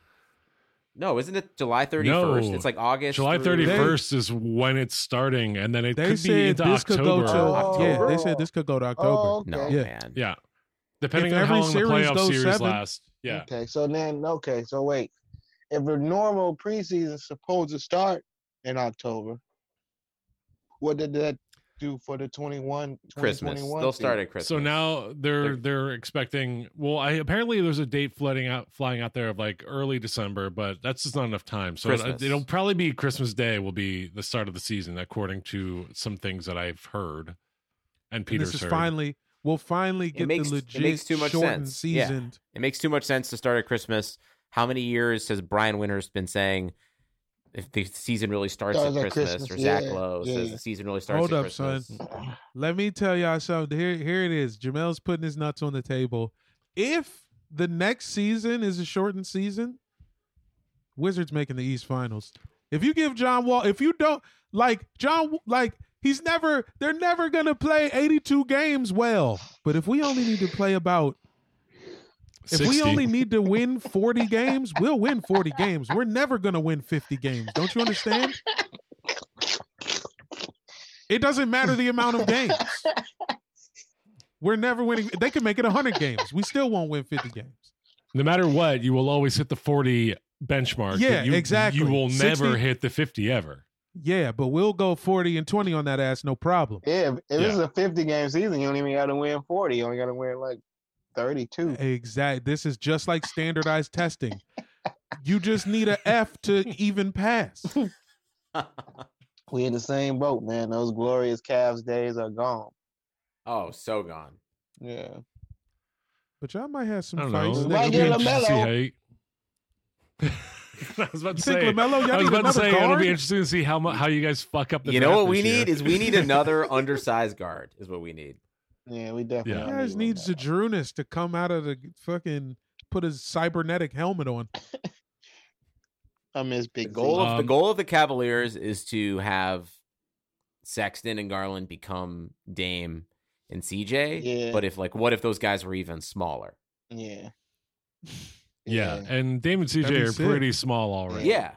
No, isn't it July thirty first? No. It's like August. July through- thirty first is when it's starting, and then it they could be said into this could go October. to yeah. They said this could go to oh, October. Oh, okay. No, Yeah. man. Yeah, depending If on how long the series playoff series seven- lasts. Yeah, Okay, so then okay, so wait, if a normal preseason is supposed to start in October, what did that do for the 21 Christmas. They'll start at Christmas. So now they're They're- they're expecting. Well, I apparently there's a date flooding out, flying out there of like early December, but that's just not enough time. So it, Christmas. it'll probably be Christmas Day will be the start of the season, according to some things that I've heard. And And Peter's this is heard. finally we'll finally get makes- the it legit makes too much shortened sense. Yeah. season. It makes too much sense to start at Christmas. How many years has Brian Windhorst been saying if the season really starts Starts at at Christmas, Christmas, or Zach yeah, Lowe yeah, says yeah. the season really starts Hold at up, son. Let me tell y'all something. Here, here it is. Jamel's putting his nuts on the table. If the next season is a shortened season, Wizards making the East Finals. If you give John Wall, if you don't like John, like he's never, they're never gonna play 82 games well. But if we only need to play about, if we only need to win 40 games, we'll win 40 games. We're never gonna win 50 games. Don't you understand? It doesn't matter the amount of games. We're never winning. They can make it 100 games. We still won't win 50 games. no matter what, you will always hit the 40 benchmark. Yeah, you, exactly. You will 60 never hit the 50 ever. Yeah, but we'll go 40 and 20 on that ass, no problem. Yeah, if, if it's Yeah. a 50 game season, you don't even got to win 40. You only got to win like 32. Exact. This is just like standardized testing. You just need a F to even pass. We in the same boat, man. Those glorious Cavs days are gone. oh, so gone. Yeah. But y'all might have some I don't fights. know. Might get be interesting to see LaMelo. how you- I was about to say. LaMelo? I was about to another say it'll be interesting to see how mu- how you guys fuck up the. You know draft what we year. need is we need another undersized guard. Is what we need. Yeah, we definitely. Yeah. You guys need needs LaMelo. Zydrunas to come out of the fucking put his cybernetic helmet on. I miss The Big goal Z. of the Um, goal of the Cavaliers is to have Sexton and Garland become Dame and CJ. Yeah. But if like, what if those guys were even smaller? Yeah. Yeah, and Dame and CJ are sick. pretty small already. Yeah.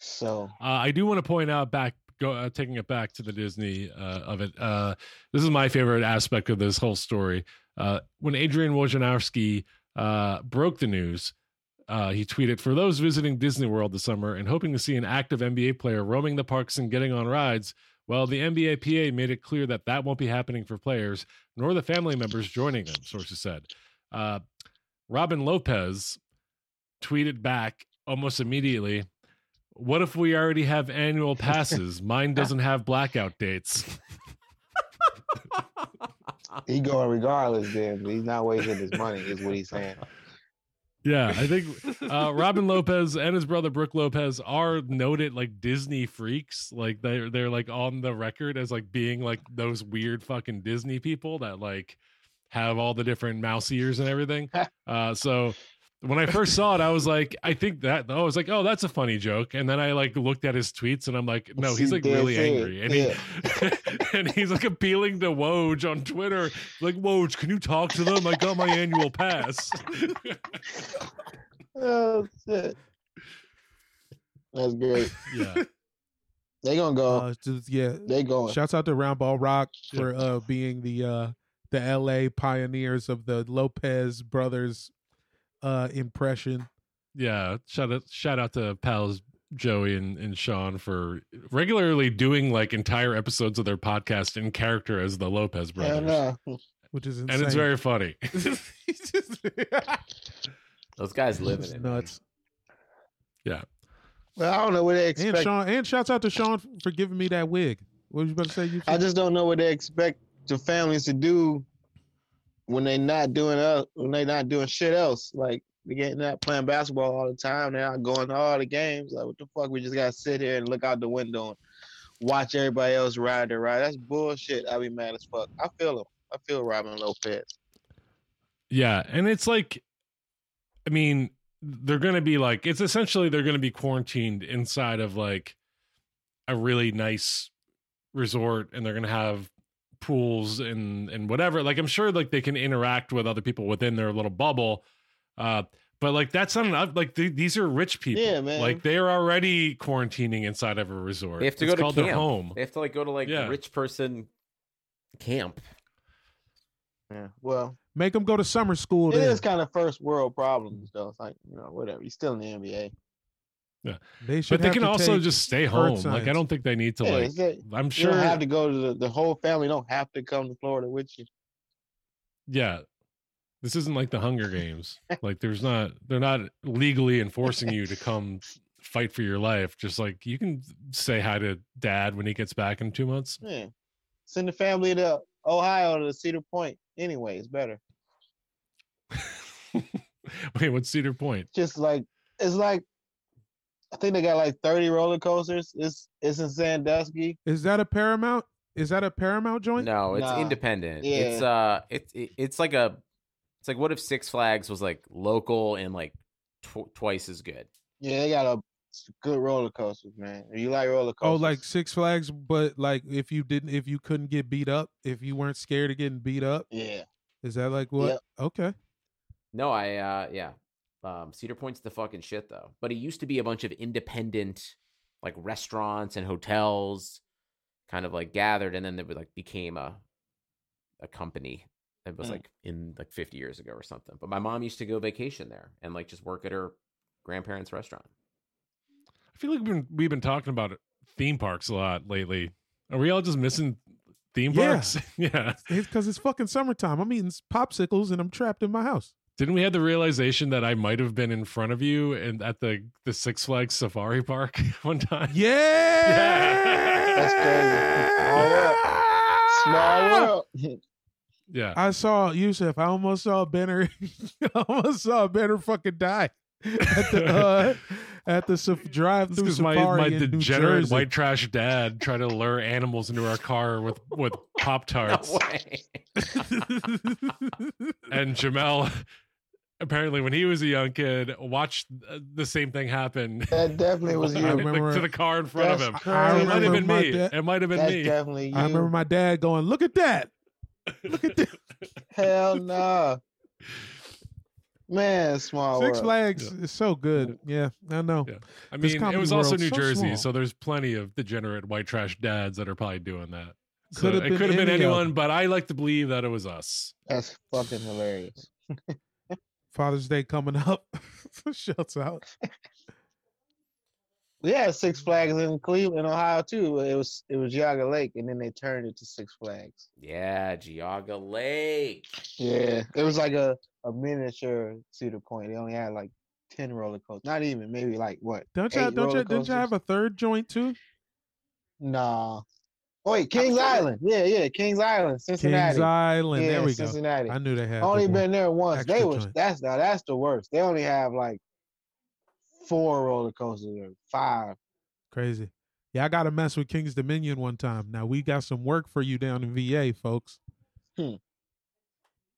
So Uh, I do want to point out back, go uh, taking it back to the Disney uh, of it. Uh, this is my favorite aspect of this whole story. Uh, when Adrian Wojnarowski uh, broke the news, uh, he tweeted, "For those visiting Disney World this summer and hoping to see an active NBA player roaming the parks and getting on rides." Well, the NBA PA made it clear that that won't be happening for players, nor the family members joining them, sources said. Robin Lopez tweeted back almost immediately what if we already have annual passes? Mine doesn't have blackout dates. he going regardless. Then he's not wasting his money. Is what he's saying. Yeah, I think uh, Robin Lopez and his brother Brooke Lopez are noted like Disney freaks. Like they're they're like on the record as like being like those weird fucking Disney people that like have all the different mouse ears and everything. Uh, so when I first saw it, I was like, I think that I was like, oh, that's a funny joke. And then I like looked at his tweets and I'm like, no, he's like really angry. And he and he's like appealing to Woj on Twitter, like, Woj, can you talk to them? I got my annual pass. Oh shit. That's great. yeah. They gonna go. Uh, just- yeah. they going. Shouts out to Roundball Rock for uh being the uh the LA pioneers of the Lopez brothers uh impression. Yeah, shout out shout out to pals Joey and, and Sean for regularly doing like entire episodes of their podcast in character as the Lopez Hell brothers. no. Which is insane. And it's very funny. Those guys live It's in it. man. nuts. Yeah. Well, I don't know what they expect. And expect. Sean and shouts out to Sean for giving me that wig. What was you about to say? You I just don't know what they expect the families to do when they not doing uh, when they not doing shit else. Like they get not playing basketball all the time. They're not going to all the games. Like what the fuck? We just gotta sit here and look out the window and watch everybody else ride their ride. That's bullshit. I be mad as fuck. I feel him. I feel Robin Lopez. Yeah, and it's like, I mean, they're to be like, it's essentially they're to be quarantined inside of like a really nice resort and they're to have pools and and whatever like i'm sure like they can interact with other people within their little bubble uh but like that's not enough like th- these are rich people Yeah, man. like they're already quarantining inside of a resort They have to It's go to called camp. their home They have to like go to like Yeah. rich person camp. Yeah. Well, Make them go to summer school. it Then. is kind of first world problems though. It's like you know whatever. You're still in the NBA. They should but they can also just stay earth home like i don't think they need to Yeah, like it's that- i'm you sure don't have to go to the, the whole family. Don't have to come to Florida with you. yeah this isn't like the hunger games like there's not they're not legally enforcing you to come fight for your life just like you can say hi to dad when he gets back in two months Yeah. Send the family to Ohio to Cedar Point. Anyway, it's better. wait what's cedar point Just like it's like I think they got like 30 roller coasters. It's it's in Sandusky. Is that a Paramount? Is that a Paramount joint? No, it's Nah. independent. Yeah. It's uh, it's it, it's like a, it's like what if Six Flags was like local and like tw- twice as good. Yeah, they got a good roller coasters, man. You like roller coasters? Oh, like Six Flags, but like if you didn't, if you couldn't get beat up, if you weren't scared of getting beat up, yeah, is that like what? Yep. Okay. No, I uh, yeah, um, Cedar Point's the fucking shit though. But it used to be a bunch of independent, like restaurants and hotels, kind of like gathered, and then it would, like became a, a company. It was Mm. like in like 50 years ago or something. But my mom used to go vacation there and like just work at her grandparents' restaurant. i feel like we've been, we've been talking about theme parks a lot lately are we all just missing theme parks yeah It's because it's fucking summertime. I'm eating popsicles and I'm trapped in my house. Didn't we have the realization that i might have been in front of you and at the the six flags safari park one time Yeah. That's crazy. Small world. yeah I saw Yusuf. I almost saw Benner. I almost saw Benner fucking die at the uh, at the saf- drive through because my, safari my in New degenerate Jersey. white trash dad tried to lure animals into our car with with pop tarts No and Jamel apparently when he was a young kid watched uh, the same thing happen that definitely was I you. remember- to the car in front of him crazy. I it might have been me dad- it might have been That's me definitely you. I remember my dad going, "Look at that! Look at that!" Hell no. Man, small Six world. Flags is so good. Yeah, I know. Yeah. I mean, it comedy was also world's New so Jersey, small. so there's plenty of degenerate white trash dads that are probably doing that. So Could have it been could have been anyone, but I like to believe that it was us. That's fucking hilarious. Father's Day coming up. Shuts out. We had Six Flags in Cleveland, Ohio too. It was it was Geauga Lake, and then they turned it to Six Flags. yeah, Geauga Lake. Yeah, it was like a, a miniature Cedar Point. They only had like ten roller coasters, not even maybe like what? Don't you? Eight Don't you? roller Didn't you have a third joint too? Nah. Oh wait, Kings Island. Yeah, yeah, Kings Island, Cincinnati. Kings Island. yeah, there we Cincinnati. go. I knew they had. only the one. been there once. They extra was joint. that's now that's the worst. They only have like four roller coasters or five. crazy. Yeah, I got to mess with King's Dominion one time. Now we got some work for you down in VA, folks. Hmm.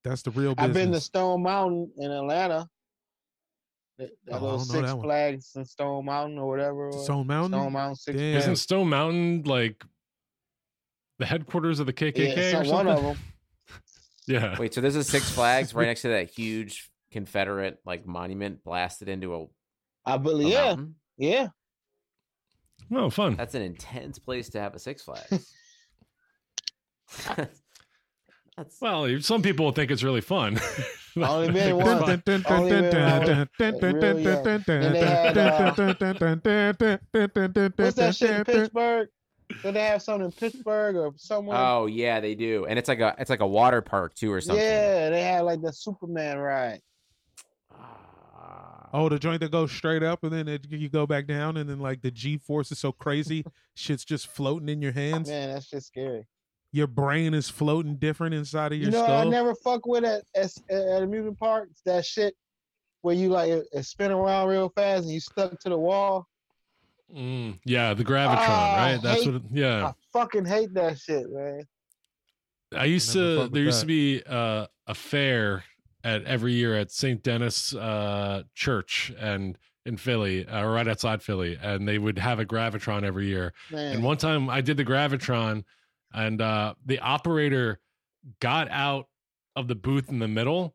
That's the real business. I've been to Stone Mountain in Atlanta. That, that Oh, I little don't know Six that one. Flags in Stone Mountain or whatever. Stone Mountain. Stone Mountain Six Isn't Stone Mountain like the headquarters of the KKK Yeah, or some, one something? of them. Yeah. Wait, so there's a Six Flags right next to that huge Confederate like monument blasted into a. I believe. Yeah, mountain? yeah. Oh, fun. That's an intense place to have a Six Flags. That's Well, some people think it's really fun. Only been It's once. fun. Only What's that shit in Pittsburgh? Did they have some in Pittsburgh or somewhere? oh yeah, they do, and it's like a it's like a water park too or something. yeah, they have like the Superman ride. Ah. Oh, the joint that goes straight up and then it, you go back down and then like the G force is so crazy, shit's just floating in your hands. Man, that's just scary. Your brain is floating different inside of your You know, skull. I never fuck with at at, at amusement parks. That shit where you like it, it spin around real fast and you stuck to the wall. Mm, yeah, the Gravitron, Ah, right? That's hate- what. It, yeah, I fucking hate that shit, man. I used Never to. There used to be uh, a fair at every year at St. Denis uh, Church, and in Philly, uh, right outside Philly, and they would have a gravitron every year. Man. And one time I did the gravitron, and uh, the operator got out of the booth in the middle,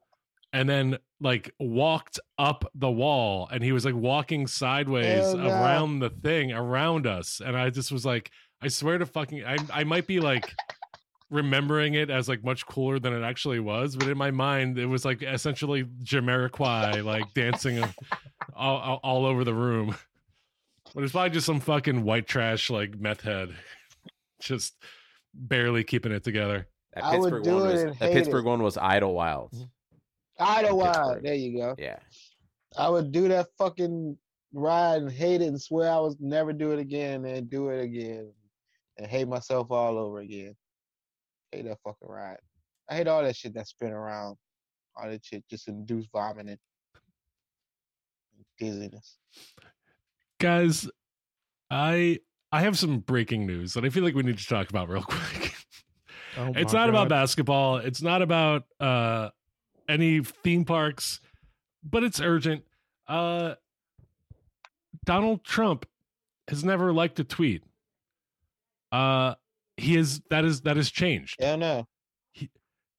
and then like walked up the wall, and he was like walking sideways Hell no. around the thing around us, and I just was like, I swear to fucking, I I might be like. remembering it as like much cooler than it actually was but in my mind it was like essentially Jamiroquai like dancing all, all, all over the room but it's probably just some fucking white trash like meth head just barely keeping it together That I would Pittsburgh do one it was and that hate Pittsburgh it. one was Idlewild. Mm-hmm. Idlewild. Pittsburgh. There you go. Yeah. I would do that fucking ride and hate it and swear I would never do it again and do it again and hate myself all over again. Hate that fucking ride. I hate all that shit that spin around. All that shit just induce vomiting. and Dizziness. guys i i have some breaking news that i feel like we need to talk about real quick Oh it's my not about basketball it's not about uh any theme parks but it's urgent uh donald trump has never liked a tweet uh he is that is that has changed Hell no. He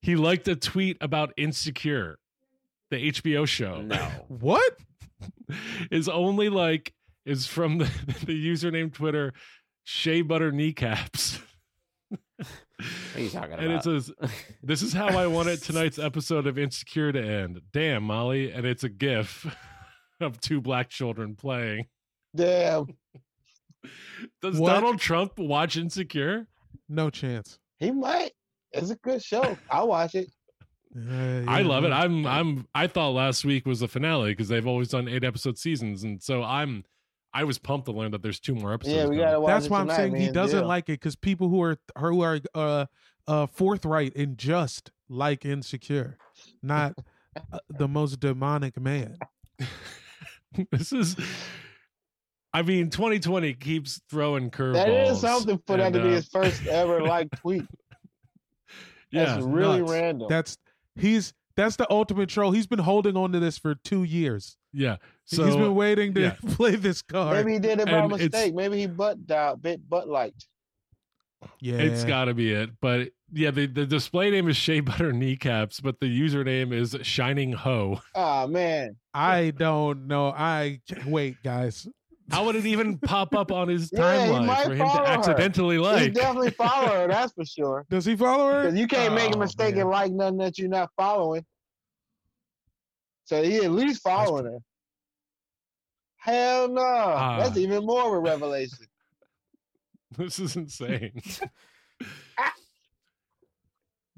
he liked a tweet about insecure the hbo show No. What? is only like is from the, the username twitter shea butter kneecaps What are you talking and about? it says this is how i wanted tonight's episode of insecure to end damn molly and it's a gif of two black children playing Damn. does What? donald trump watch insecure No chance. He might. It's a good show. I'll watch it. Uh, i love it i'm i'm i thought last week was the finale because they've always done eight episode seasons and so i'm i was pumped to learn that there's two more episodes Yeah, we gotta watch That's it why I'm saying me he doesn't Jill. like it because people who are who are uh uh forthright and just like insecure, not uh, the most demonic man. this is I mean, 2020 keeps throwing curveballs. That is something for that to be uh, his first ever like tweet. Yeah, really nuts. random. That's he's that's the ultimate troll. He's been holding on to this for two years. Yeah. So he's been waiting to yeah. play this card. Maybe he did it by And mistake. Maybe he butt dialed, bit butt liked. yeah, it's got to be it. But yeah, the, the display name is Shea Butter Kneecaps, but the username is Shining Ho. Oh man. I don't know. I wait, guys. How would it even pop up on his timeline might for him follow to her. accidentally he like? definitely follow her, that's for sure. Does he follow her? Because you can't make a Oh, mistake man. and like nothing that you're not following. So he at least following her. Hell no. Ah. That's even more of a revelation. This is insane.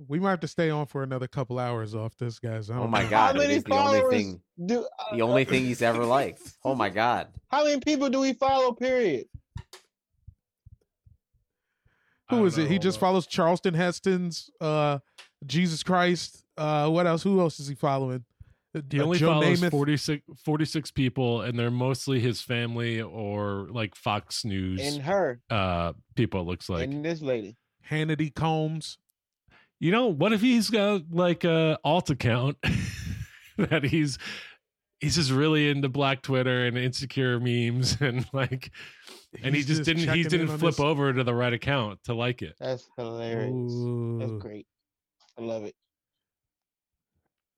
We might have to stay on for another couple hours off this, guys. I Oh don't my know. God, how many is the only followers thing- do uh, the only thing he's ever liked. Oh my god. How many people do we follow? Period. Who is Who don't it? He just follows Charlton Heston's uh Jesus Christ. Uh what else? Who else is he following? He only Joe follows Namath? 46, 46 people, and they're mostly his family or like Fox News And her. uh, people. It looks like and this lady. Hannity Combs. you know what if he's got like a alt account that he's he's just really into Black Twitter and insecure memes and like and he He's just, didn't he didn't flip this- over to the right account to like it. That's hilarious. That's great. I love it.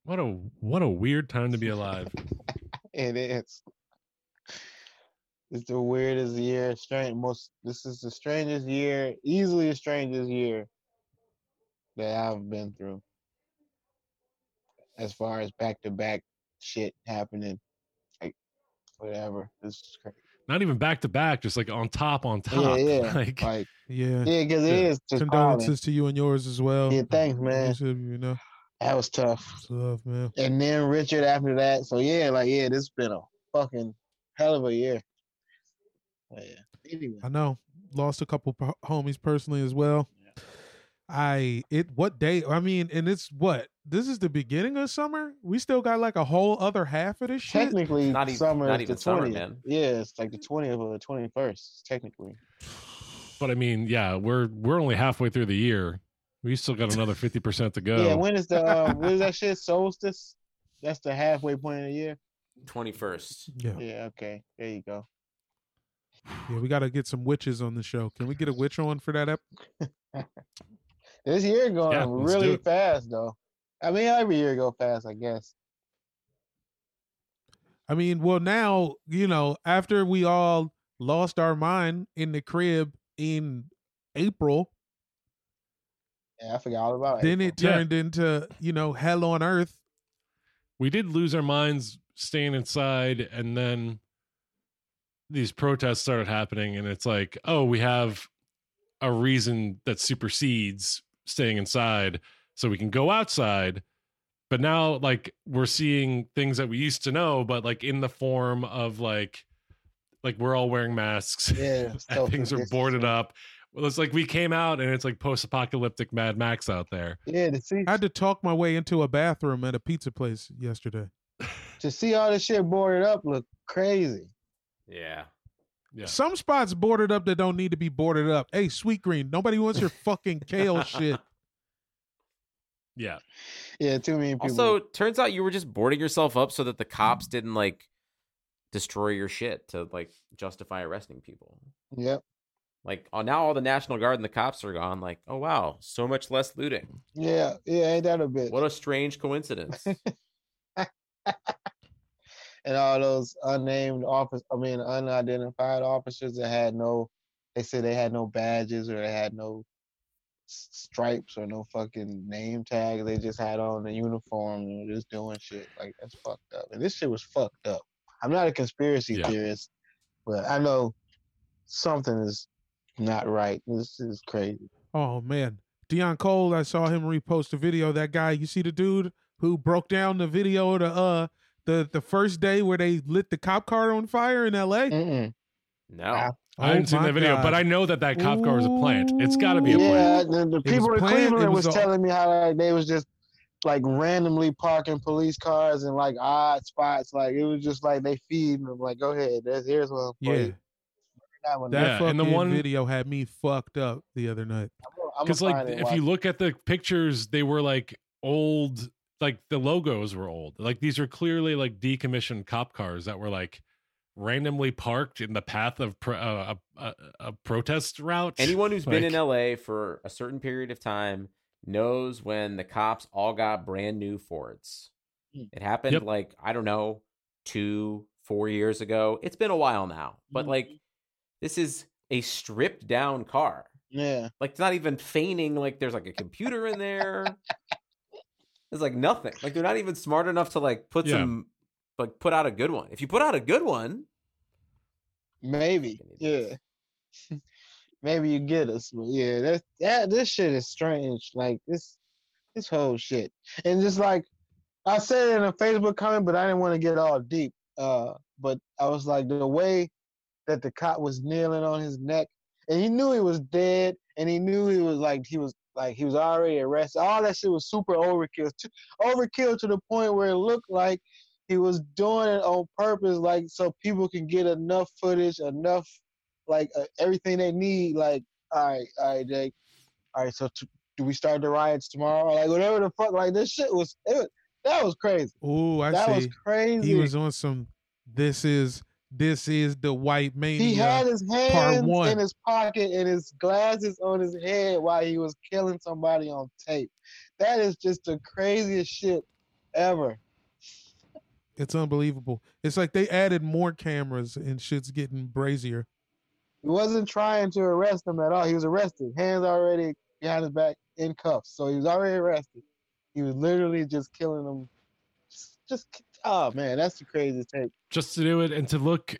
What a what a weird time to be alive. It is. It's the weirdest year. Strange. Most. This is the strangest year. Easily the strangest year that I've been through. As far as back to back shit happening, like whatever. This is crazy. Not even back to back, just like on top on top. Yeah, yeah. Like Like Yeah. yeah, because it Yeah. is just Condolences to you and yours as well. Yeah, thanks, You man. should, You know, That was tough. stuff, man. And then Richard after that. So yeah, like yeah, this has been a fucking hell of a year. But, yeah. Anyway. I know. Lost a couple p- homies personally as well. I it what day? I mean, and it's what this is the beginning of summer. We still got like a whole other half of this shit. Technically, Not even- summer not even the summer, 20th. man. Yeah, it's like the twentieth or the twenty first, technically. but I mean, yeah, we're we're only halfway through the year. We still got another fifty percent to go. Yeah, when is the uh, when is that shit solstice? That's the halfway point of the year. 21st. Yeah, Yeah, okay. There you go. yeah. We got to get some witches on the show. Can we get a witch on for that? Ep- This year going Yeah, really fast though. I mean, every year go fast, I guess. I mean, well, now you know after we all lost our mind in the crib in April, Yeah, I forgot all about it. then April. it Yeah. turned into you know hell on earth. we did lose our minds staying inside and then these protests started happening and it's like oh we have a reason that supersedes staying inside so we can go outside but now like we're seeing things that we used to know but like in the form of like like we're all wearing masks Yeah, and things are boarded up well it's like we came out and it's like post-apocalyptic mad max out there Yeah, to see I had to talk my way into a bathroom at a pizza place yesterday. to see all this shit boarded up look crazy. Yeah. yeah Some spots boarded up that don't need to be boarded up. Hey, Sweet Green, nobody wants your fucking kale shit. yeah Yeah, too many people. Also, turns out you were just boarding yourself up so that the cops didn't like destroy your shit to like justify arresting people. yep. Like oh, now all the National Guard and the cops are gone. Like, oh wow, so much less looting. Yeah, yeah, ain't that a bit? What a strange coincidence. and all those unnamed office, I mean, unidentified officers that had no, they said they had no badges or they had no stripes or no fucking name tag. They just had on the uniform and were just doing shit. Like that's fucked up. And this shit was fucked up. I'm not a conspiracy Yeah. theorist, but I know something is not right. This is crazy. Oh man, Dion Cole, I saw him repost a video. That guy, you see the dude who broke down the video of the uh the the first day where they lit the cop car on fire in L.A. Mm-mm. no. Ah. I haven't Oh seen that video, God. but I know that that cop car was a plant. It's got to be a yeah, plant. the, the people in planned, Cleveland was was, all- telling me how like, they was just like randomly parking police cars in like odd spots. Like it was just like they feed them. Like, go ahead, there's here's one. for Yeah, you. That one. that Yeah, fucking and the one- video had me fucked up the other night. Because like find it and if you look at the pictures, they were like old. Like the logos were old. Like these are clearly like decommissioned cop cars that were like randomly parked in the path of pro- uh, a, a, a protest route. Anyone who's been in LA for a certain period of time knows when the cops all got brand new Fords. Hmm. It happened Yep. like, I don't know, two, four years ago. It's been a while now. But Mhm. like, this is a stripped down car. yeah, Like, it's not even feigning like there's like a computer in there. it's like nothing. Like, they're not even smart enough to like put Yeah. some, like, put out a good one. If you put out a good one, maybe. Yeah, maybe you get us. But yeah, that that this shit is strange. Like this this whole shit, and just like I said in a Facebook comment, but I didn't want to get all deep. Uh, but I was like the way that the cop was kneeling on his neck, and he knew he was dead, and he knew he was like he was like he was already arrested. All that shit was super overkill, to, overkill to the point where it looked like he was doing it on purpose, like so people can get enough footage, enough like uh, everything they need. Like, all right, all right, Jake, all right. So t- do we start the riots tomorrow? Like whatever the fuck. Like this shit was it was that was crazy. Oh, I that was crazy. He was on some. This is this is the white mania. He had his hands in his pocket and his glasses on his head while he was killing somebody on tape. That is just the craziest shit ever. It's unbelievable. It's like they added more cameras and shit's getting brazier. He wasn't trying to arrest him at all. He was arrested, hands already behind his back in cuffs. So he was already arrested. He was literally just killing them. Just, just oh man, that's the craziest thing. just to do it and to look.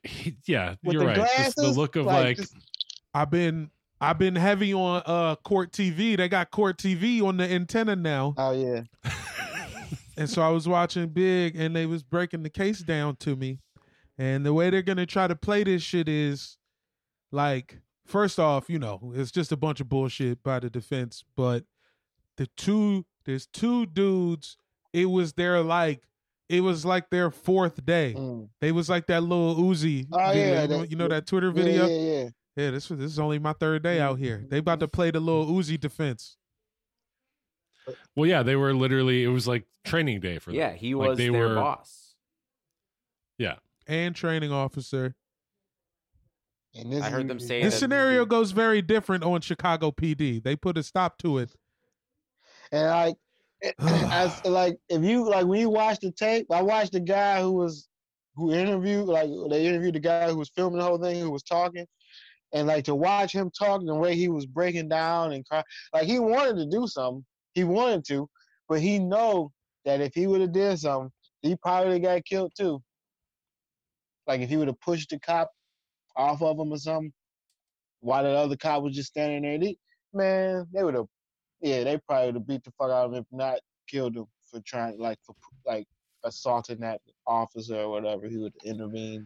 yeah, With you're the right. Just the look of like, just- I've been I've been heavy on uh court TV. They got court TV on the antenna now. oh yeah, And so I was watching Big and they was breaking the case down to me. And the way they're gonna try to play this shit is like first off, you know, it's just a bunch of bullshit by the defense, but the two there's two dudes, it was their like it was like their fourth day. Mm. They was like that little Uzi Oh, video. yeah, you, know, that- you know that Twitter video? yeah, yeah. Yeah, this was this is only my third day out here. They about to play the little Uzi defense. well, yeah, they were literally. It was like training day for them. yeah, he was Like, was they their were- boss. Yeah, and training officer. And this I heard them say This that- scenario goes very different on Chicago PD. They put a stop to it. And like, as like if you like when you watch the tape, I watched the guy who was who interviewed like they interviewed the guy who was filming the whole thing, who was talking, and like to watch him talk the way he was breaking down and cry, like he wanted to do something, he wanted to, but he know that if he would have did something, he probably got killed too. Like if he would have pushed the cop off of him or something, while the other cop was just standing there, they, man, they would have yeah, they probably would have beat the fuck out of him, if not killed him for trying, like, for like assaulting that officer or whatever. He would intervene.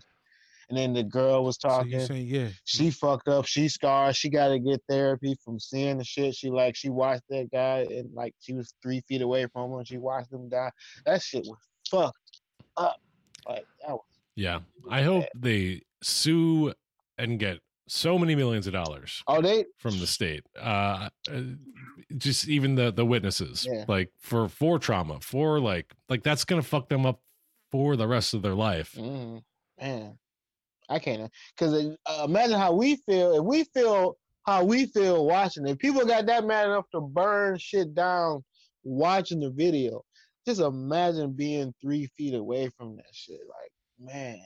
And then the girl was talking. you saying yeah? she fucked up. She scarred. She got to get therapy from seeing the shit. She like she watched that guy and like she was three feet away from him and she watched him die. That shit was fucked up. Like that was Yeah. I hope they sue and get so many millions of dollars oh they from the state. Uh, uh, just even the the witnesses, Yeah. like for for trauma, for like like that's gonna fuck them up for the rest of their life. Mm, man, I can't. Because uh, imagine how we feel if we feel how we feel watching it. People got that mad enough to burn shit down watching the video. Just imagine being three feet away from that shit. Like, man,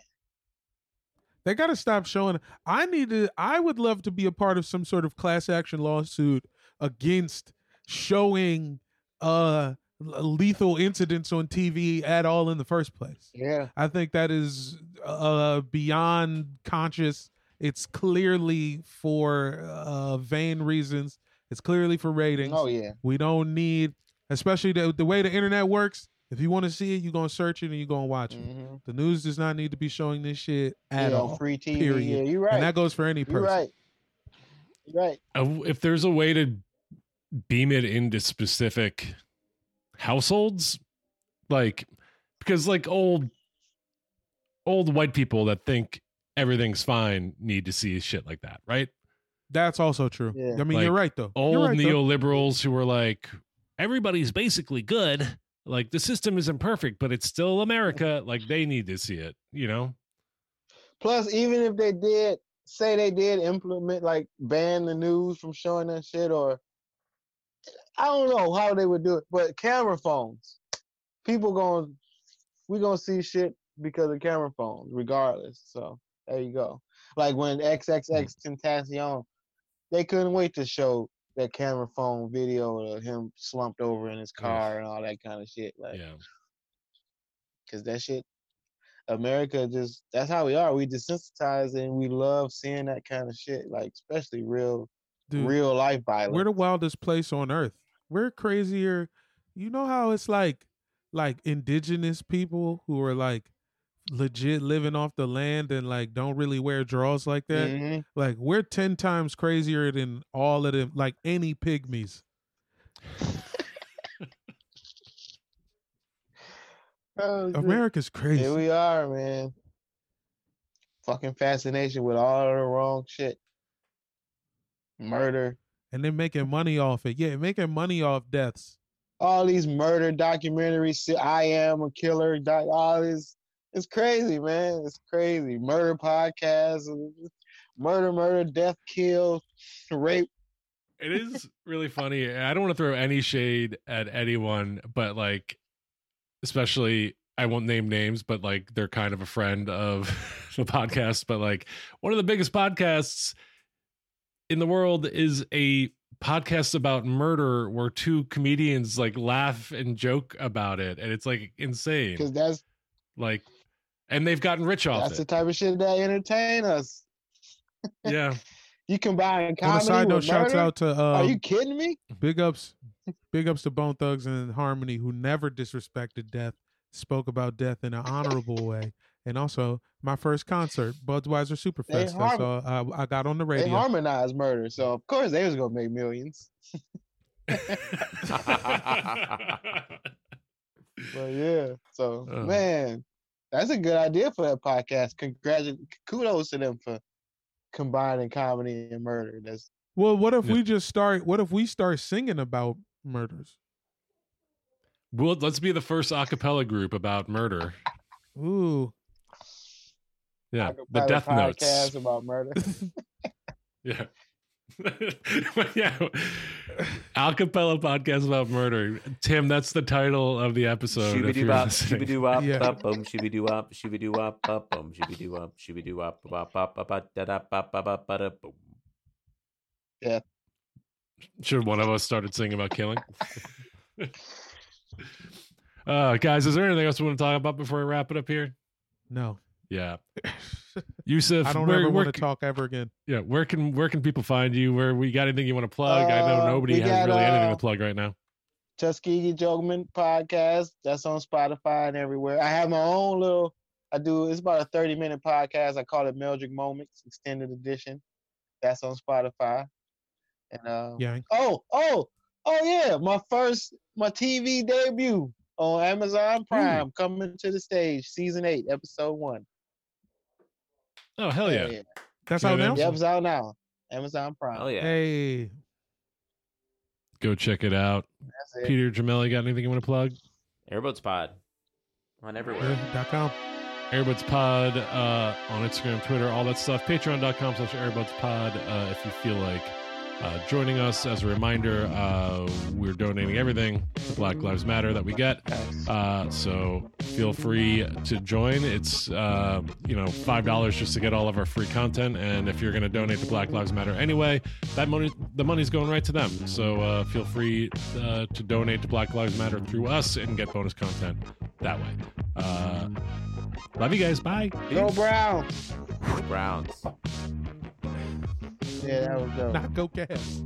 They got to stop showing. I need to. I would love to be a part of some sort of class action lawsuit against showing uh lethal incidents on TV at all in the first place. yeah, I think that is uh beyond conscious. It's clearly for uh vain reasons. It's clearly for ratings. oh yeah, We don't need, especially the the way the internet works. If you want to see it, you're gonna search it and you're gonna watch it. hmm The news does not need to be showing this shit at yeah, all. free TV. period. Yeah, you're right. And that goes for any you're person. right. You're right. Uh, If there's a way to beam it into specific households, like because like old old white people that think everything's fine need to see shit like that, right? That's also true. Yeah. I mean, Like, you're right though. old you're right, though. neoliberals who were like, everybody's basically good. Like the system isn't perfect, but it's still America. Like they need to see it, you know? Plus, even if they did say they did implement like ban the news from showing that shit, or I don't know how they would do it, but camera phones, people going, we gonna see shit because of camera phones, regardless. So there you go. Like when XXX hmm. Tentacion, they couldn't wait to show that camera phone video of him slumped over in his car and all that kind of shit. Like, Yeah. because that shit america just that's how we are we desensitized and we love seeing that kind of shit like especially real Dude, real life violence We're the wildest place on earth. We're crazier. You know how it's like, like indigenous people who are like legit living off the land and like don't really wear draws like that. Mhm. Like we're ten times crazier than all of them, like any pygmies. Oh. America's crazy. here we are man fucking fascination with all the wrong shit murder and they're making money off it. Yeah, making money off deaths. all these murder documentaries i am a killer doc, all this it's crazy man it's crazy murder podcasts murder murder death kill rape It is really funny. I don't want to throw any shade at anyone, but like, especially, I won't name names, but like, they're kind of a friend of the podcast. But like, one of the biggest podcasts in the world is a podcast about murder where two comedians like laugh and joke about it. And it's like insane. because that's Like, and they've gotten rich off That's the type of shit that entertain us. yeah. You combine On a comedy side note, with shouts out to Are um, you kidding me? big ups, big ups to Bone Thugs and Harmony who never disrespected death, spoke about death in an honorable way, and also my first concert, Budweiser Superfest. That's harm- all I, I got on the radio. They radio. harmonized murder, so of course they was gonna make millions. But yeah, so Oh. man, that's a good idea for that podcast. Congratulations, kudos to them for combining comedy and murder. That's Well, what if Yeah. we just start? What if we start singing about murders? well, let's be the first a cappella group about murder. Ooh, Yeah, the Acapella Death Notes. about murder. Yeah. yeah. Acapella podcast about murder. Tim, that's the title of the episode. Shooby wop, shooby doo wop, Yeah. bop bum, shooby doo wop, shooby doo wop, bop bum, shooby doo wop, shooby doo wop, bop bop bop bop da da bop bop bop da boom. Should one of us started singing about killing? uh, guys, is there anything else we want to talk about before we wrap it up here? No, Yeah. Yusuf, I don't where, ever where, want to talk ever again. Yeah, where can where can people find you? Where we got anything you want to plug? I know Uh, nobody has got, really anything uh, to plug right now. Tuskegee Jokeman podcast. That's on Spotify and everywhere. I have my own little. I do. It's about a thirty minute podcast. I call it Meldrick Moments Extended Edition. That's on Spotify. And uh, Yeah, oh oh oh yeah, my first my TV debut on Amazon Prime coming to the stage. Season eight, episode one. Oh hell yeah! that's Yeah, out now. The episode out now. Amazon Prime. Oh yeah. Hey, Go check it out. That's it. Peter Jamelli, got anything you want to plug? Airboats Pod on everywhere. dot com. Airboats Pod uh, on Instagram, Twitter, all that stuff. Patreon.com slash Airboats Pod uh, if you feel like uh, joining us. As a reminder, uh, we're donating everything to Black Lives Matter that we get. Uh, so feel free to join. It's uh, you know five dollars just to get all of our free content, and if you're going to donate to Black Lives Matter anyway, that money the money's going right to them. So uh, feel free uh, to donate to Black Lives Matter through us and get bonus content that way. Uh, love you guys. Bye. Go Browns. Browns. Yeah, that was dope. Not go cats.